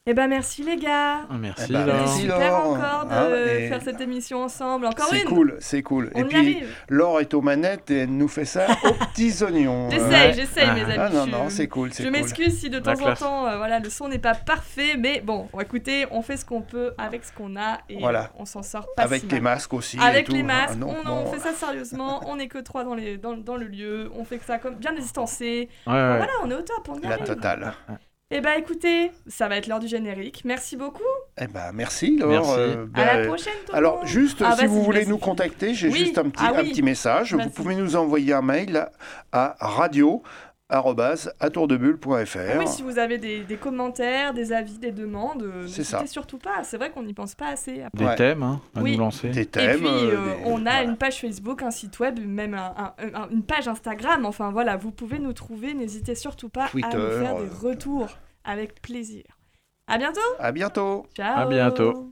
Speaker 1: Eh ben merci les gars.
Speaker 3: Ah, merci,
Speaker 2: Eh ben,
Speaker 3: Laure.
Speaker 2: merci,
Speaker 1: Super
Speaker 2: Laure.
Speaker 1: encore de
Speaker 2: Hein, et
Speaker 1: faire cette émission ensemble. Encore
Speaker 2: C'est
Speaker 1: une.
Speaker 2: cool, c'est cool.
Speaker 1: On
Speaker 2: et
Speaker 1: y
Speaker 2: puis,
Speaker 1: arrive.
Speaker 2: Laure est aux manettes et elle nous fait ça aux petits oignons.
Speaker 1: J'essaye,
Speaker 3: Ouais.
Speaker 1: j'essaye mes amis.
Speaker 2: Ah non, non, c'est cool, c'est
Speaker 1: Je
Speaker 2: cool.
Speaker 1: m'excuse si de
Speaker 3: La
Speaker 1: temps en temps, euh, voilà, le son n'est pas parfait, mais bon, écoutez, on fait ce qu'on peut avec ce qu'on a et
Speaker 2: Voilà.
Speaker 1: on s'en sort pas
Speaker 2: Avec
Speaker 1: si
Speaker 2: les
Speaker 1: mal.
Speaker 2: masques aussi. et
Speaker 1: Avec
Speaker 2: tout.
Speaker 1: les masques,
Speaker 2: Ah non,
Speaker 1: on,
Speaker 2: bon,
Speaker 1: on fait ça sérieusement, on n'est que trois dans, les, dans, dans le lieu, on fait que ça comme bien distancé.
Speaker 3: Ouais, ouais.
Speaker 1: Voilà, on est au top, on y
Speaker 2: La
Speaker 1: arrive.
Speaker 2: totale.
Speaker 1: Eh ben écoutez, ça va être l'heure du générique. Merci beaucoup.
Speaker 2: Eh ben, merci, Laure.
Speaker 3: Merci.
Speaker 2: Euh,
Speaker 1: À la
Speaker 2: ben,
Speaker 1: prochaine.
Speaker 2: Alors, juste,
Speaker 1: Ah,
Speaker 2: si vous voulez nous contacter, j'ai
Speaker 1: Oui.
Speaker 2: juste un petit,
Speaker 1: Ah
Speaker 2: un
Speaker 1: oui.
Speaker 2: petit message. Vous pouvez nous envoyer un mail à radio atourdebulle.fr.
Speaker 1: Ah oui, si vous avez des, des commentaires, des avis, des demandes, euh, n'hésitez surtout pas. C'est vrai qu'on n'y pense pas assez. après.
Speaker 3: Des
Speaker 2: Ouais.
Speaker 3: thèmes hein, à
Speaker 1: Oui.
Speaker 3: nous lancer.
Speaker 2: Des
Speaker 1: Et
Speaker 2: thèmes.
Speaker 1: puis,
Speaker 2: euh,
Speaker 1: euh,
Speaker 2: des-
Speaker 1: on a
Speaker 2: voilà.
Speaker 1: une page Facebook, un site web, même un- un- un- une page Instagram. Enfin voilà, vous pouvez nous trouver. N'hésitez surtout pas à nous faire des retours avec plaisir. À bientôt.
Speaker 2: À bientôt.
Speaker 1: Ciao.
Speaker 3: À bientôt.